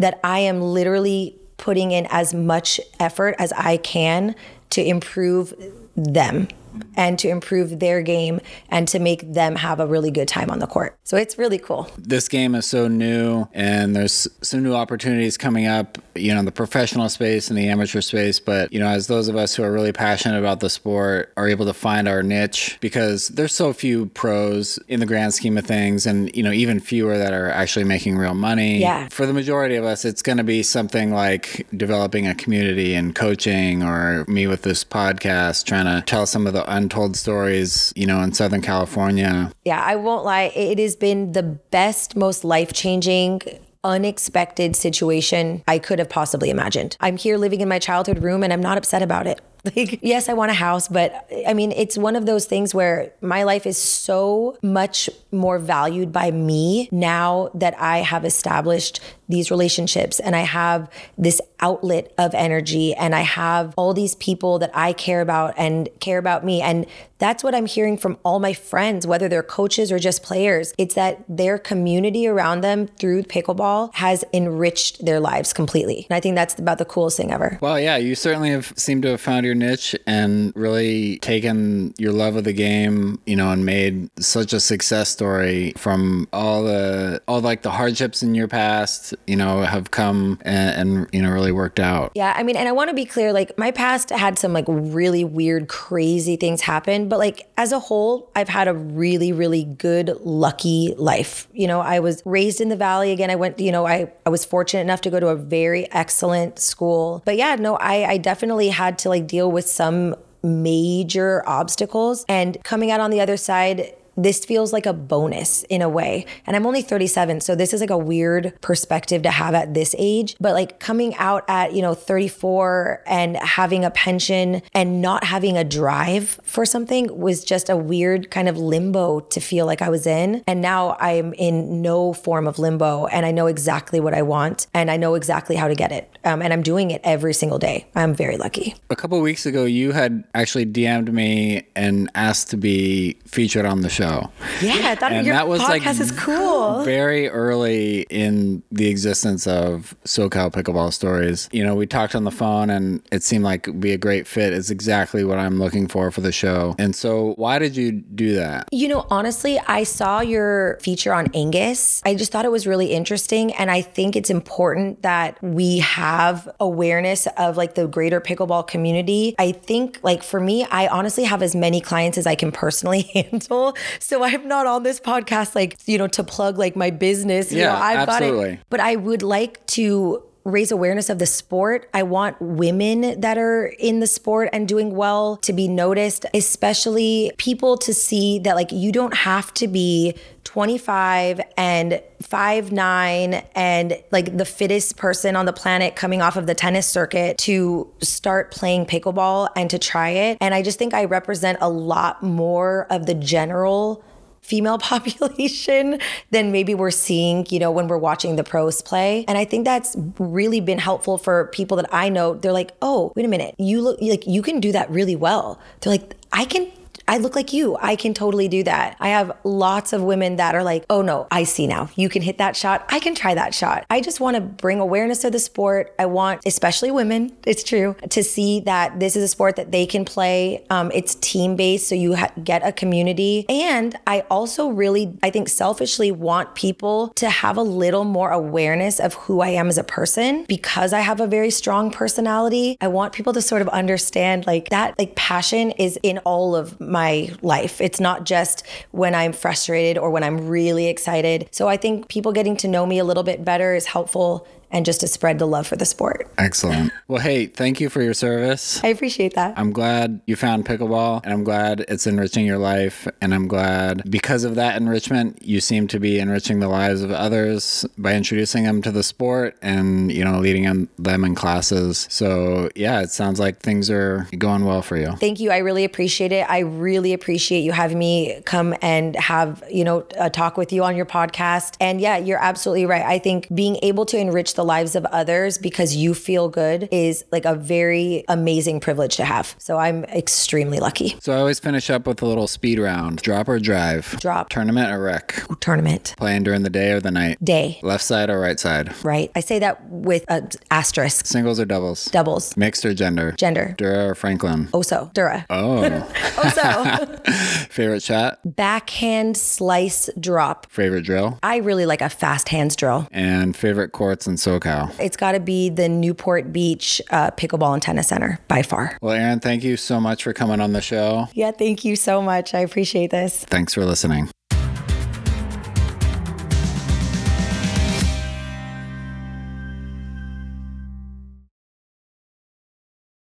that I am literally putting in as much effort as I can to improve them and to improve their game and to make them have a really good time on the court. So it's really cool. This game is so new and there's some new opportunities coming up, you know, in the professional space and the amateur space. But, you know, as those of us who are really passionate about the sport are able to find our niche because there's so few pros in the grand scheme of things and, you know, even fewer that are actually making real money. Yeah. For the majority of us, it's going to be something like developing a community and coaching or me with this podcast trying to tell some of the untold stories, you know, in Southern California. Yeah, I won't lie. It has been the best, most life changing unexpected situation I could have possibly imagined. I'm here living in my childhood room and I'm not upset about it. Like, yes, I want a house, but I mean, it's one of those things where my life is so much more valued by me now that I have established these relationships and I have this outlet of energy and I have all these people that I care about and care about me. And that's what I'm hearing from all my friends, whether they're coaches or just players. It's that their community around them through pickleball has enriched their lives completely. And I think that's about the coolest thing ever. Well, yeah, you certainly have seemed to have found your niche and really taken your love of the game, you know, and made such a success story from all the all like the hardships in your past, you know, have come and, and you know really worked out. Yeah, I mean, and I want to be clear, like my past had some like really weird, crazy things happen, but like as a whole, I've had a really, really good, lucky life. You know, I was raised in the valley. Again, I went, you know, I, I was fortunate enough to go to a very excellent school. But yeah, no, I, I definitely had to like deal with some major obstacles and coming out on the other side this feels like a bonus in a way. And I'm only 37, so this is like a weird perspective to have at this age. But like coming out at, you know, 34 and having a pension and not having a drive for something was just a weird kind of limbo to feel like I was in. And now I'm in no form of limbo and I know exactly what I want and I know exactly how to get it. Um, and I'm doing it every single day. I'm very lucky. A couple weeks ago, you had actually DM'd me and asked to be featured on the show show. Yeah, I thought and your that was podcast like is cool. Very early in the existence of SoCal Pickleball Stories. You know, we talked on the phone and it seemed like it'd be a great fit. It's exactly what I'm looking for for the show. And so, why did you do that? You know, honestly, I saw your feature on Angus. I just thought it was really interesting. And I think it's important that we have awareness of like the greater pickleball community. I think, like, for me, I honestly have as many clients as I can personally handle. So I'm not on this podcast like, you know, to plug like my business. You yeah, know, I've absolutely. got it. But I would like to raise awareness of the sport. I want women that are in the sport and doing well to be noticed, especially people to see that like you don't have to be 25 and five nine and like the fittest person on the planet coming off of the tennis circuit to start playing pickleball and to try it. And I just think I represent a lot more of the general female population than maybe we're seeing, you know, when we're watching the pros play. And I think that's really been helpful for people that I know. They're like, oh, wait a minute, you look like you can do that really well. They're like, I can I look like you. I can totally do that. I have lots of women that are like, oh no, I see now. You can hit that shot. I can try that shot. I just want to bring awareness to the sport. I want, especially women, it's true, to see that this is a sport that they can play. Um, it's team based, so you ha- get a community. And I also really, I think, selfishly want people to have a little more awareness of who I am as a person because I have a very strong personality. I want people to sort of understand like that, like passion is in all of my my life. It's not just when I'm frustrated or when I'm really excited. So I think people getting to know me a little bit better is helpful and just to spread the love for the sport. Excellent. Well, hey, thank you for your service. I appreciate that. I'm glad you found pickleball and I'm glad it's enriching your life. And I'm glad because of that enrichment, you seem to be enriching the lives of others by introducing them to the sport and, you know, leading them in classes. So, yeah, it sounds like things are going well for you. Thank you. I really appreciate it. I really appreciate you having me come and have, you know, a talk with you on your podcast. And yeah, you're absolutely right. I think being able to enrich the lives of others because you feel good is like a very amazing privilege to have. So I'm extremely lucky. So I always finish up with a little speed round drop or drive? Drop. Tournament or rec? Tournament. Playing during the day or the night? Day. Left side or right side? Right. I say that with an asterisk. Singles or doubles? Doubles. Mixed or gender? Gender. Dura or Franklin? Oso. Dura. Oh. Oso. Favorite shot? Backhand slice drop. Favorite drill? I really like a fast hands drill. And favorite courts and SoCal? It's got to be the Newport Beach uh, Pickleball and Tennis Center by far. Well, Erin, thank you so much for coming on the show. Yeah, thank you so much. I appreciate this. Thanks for listening.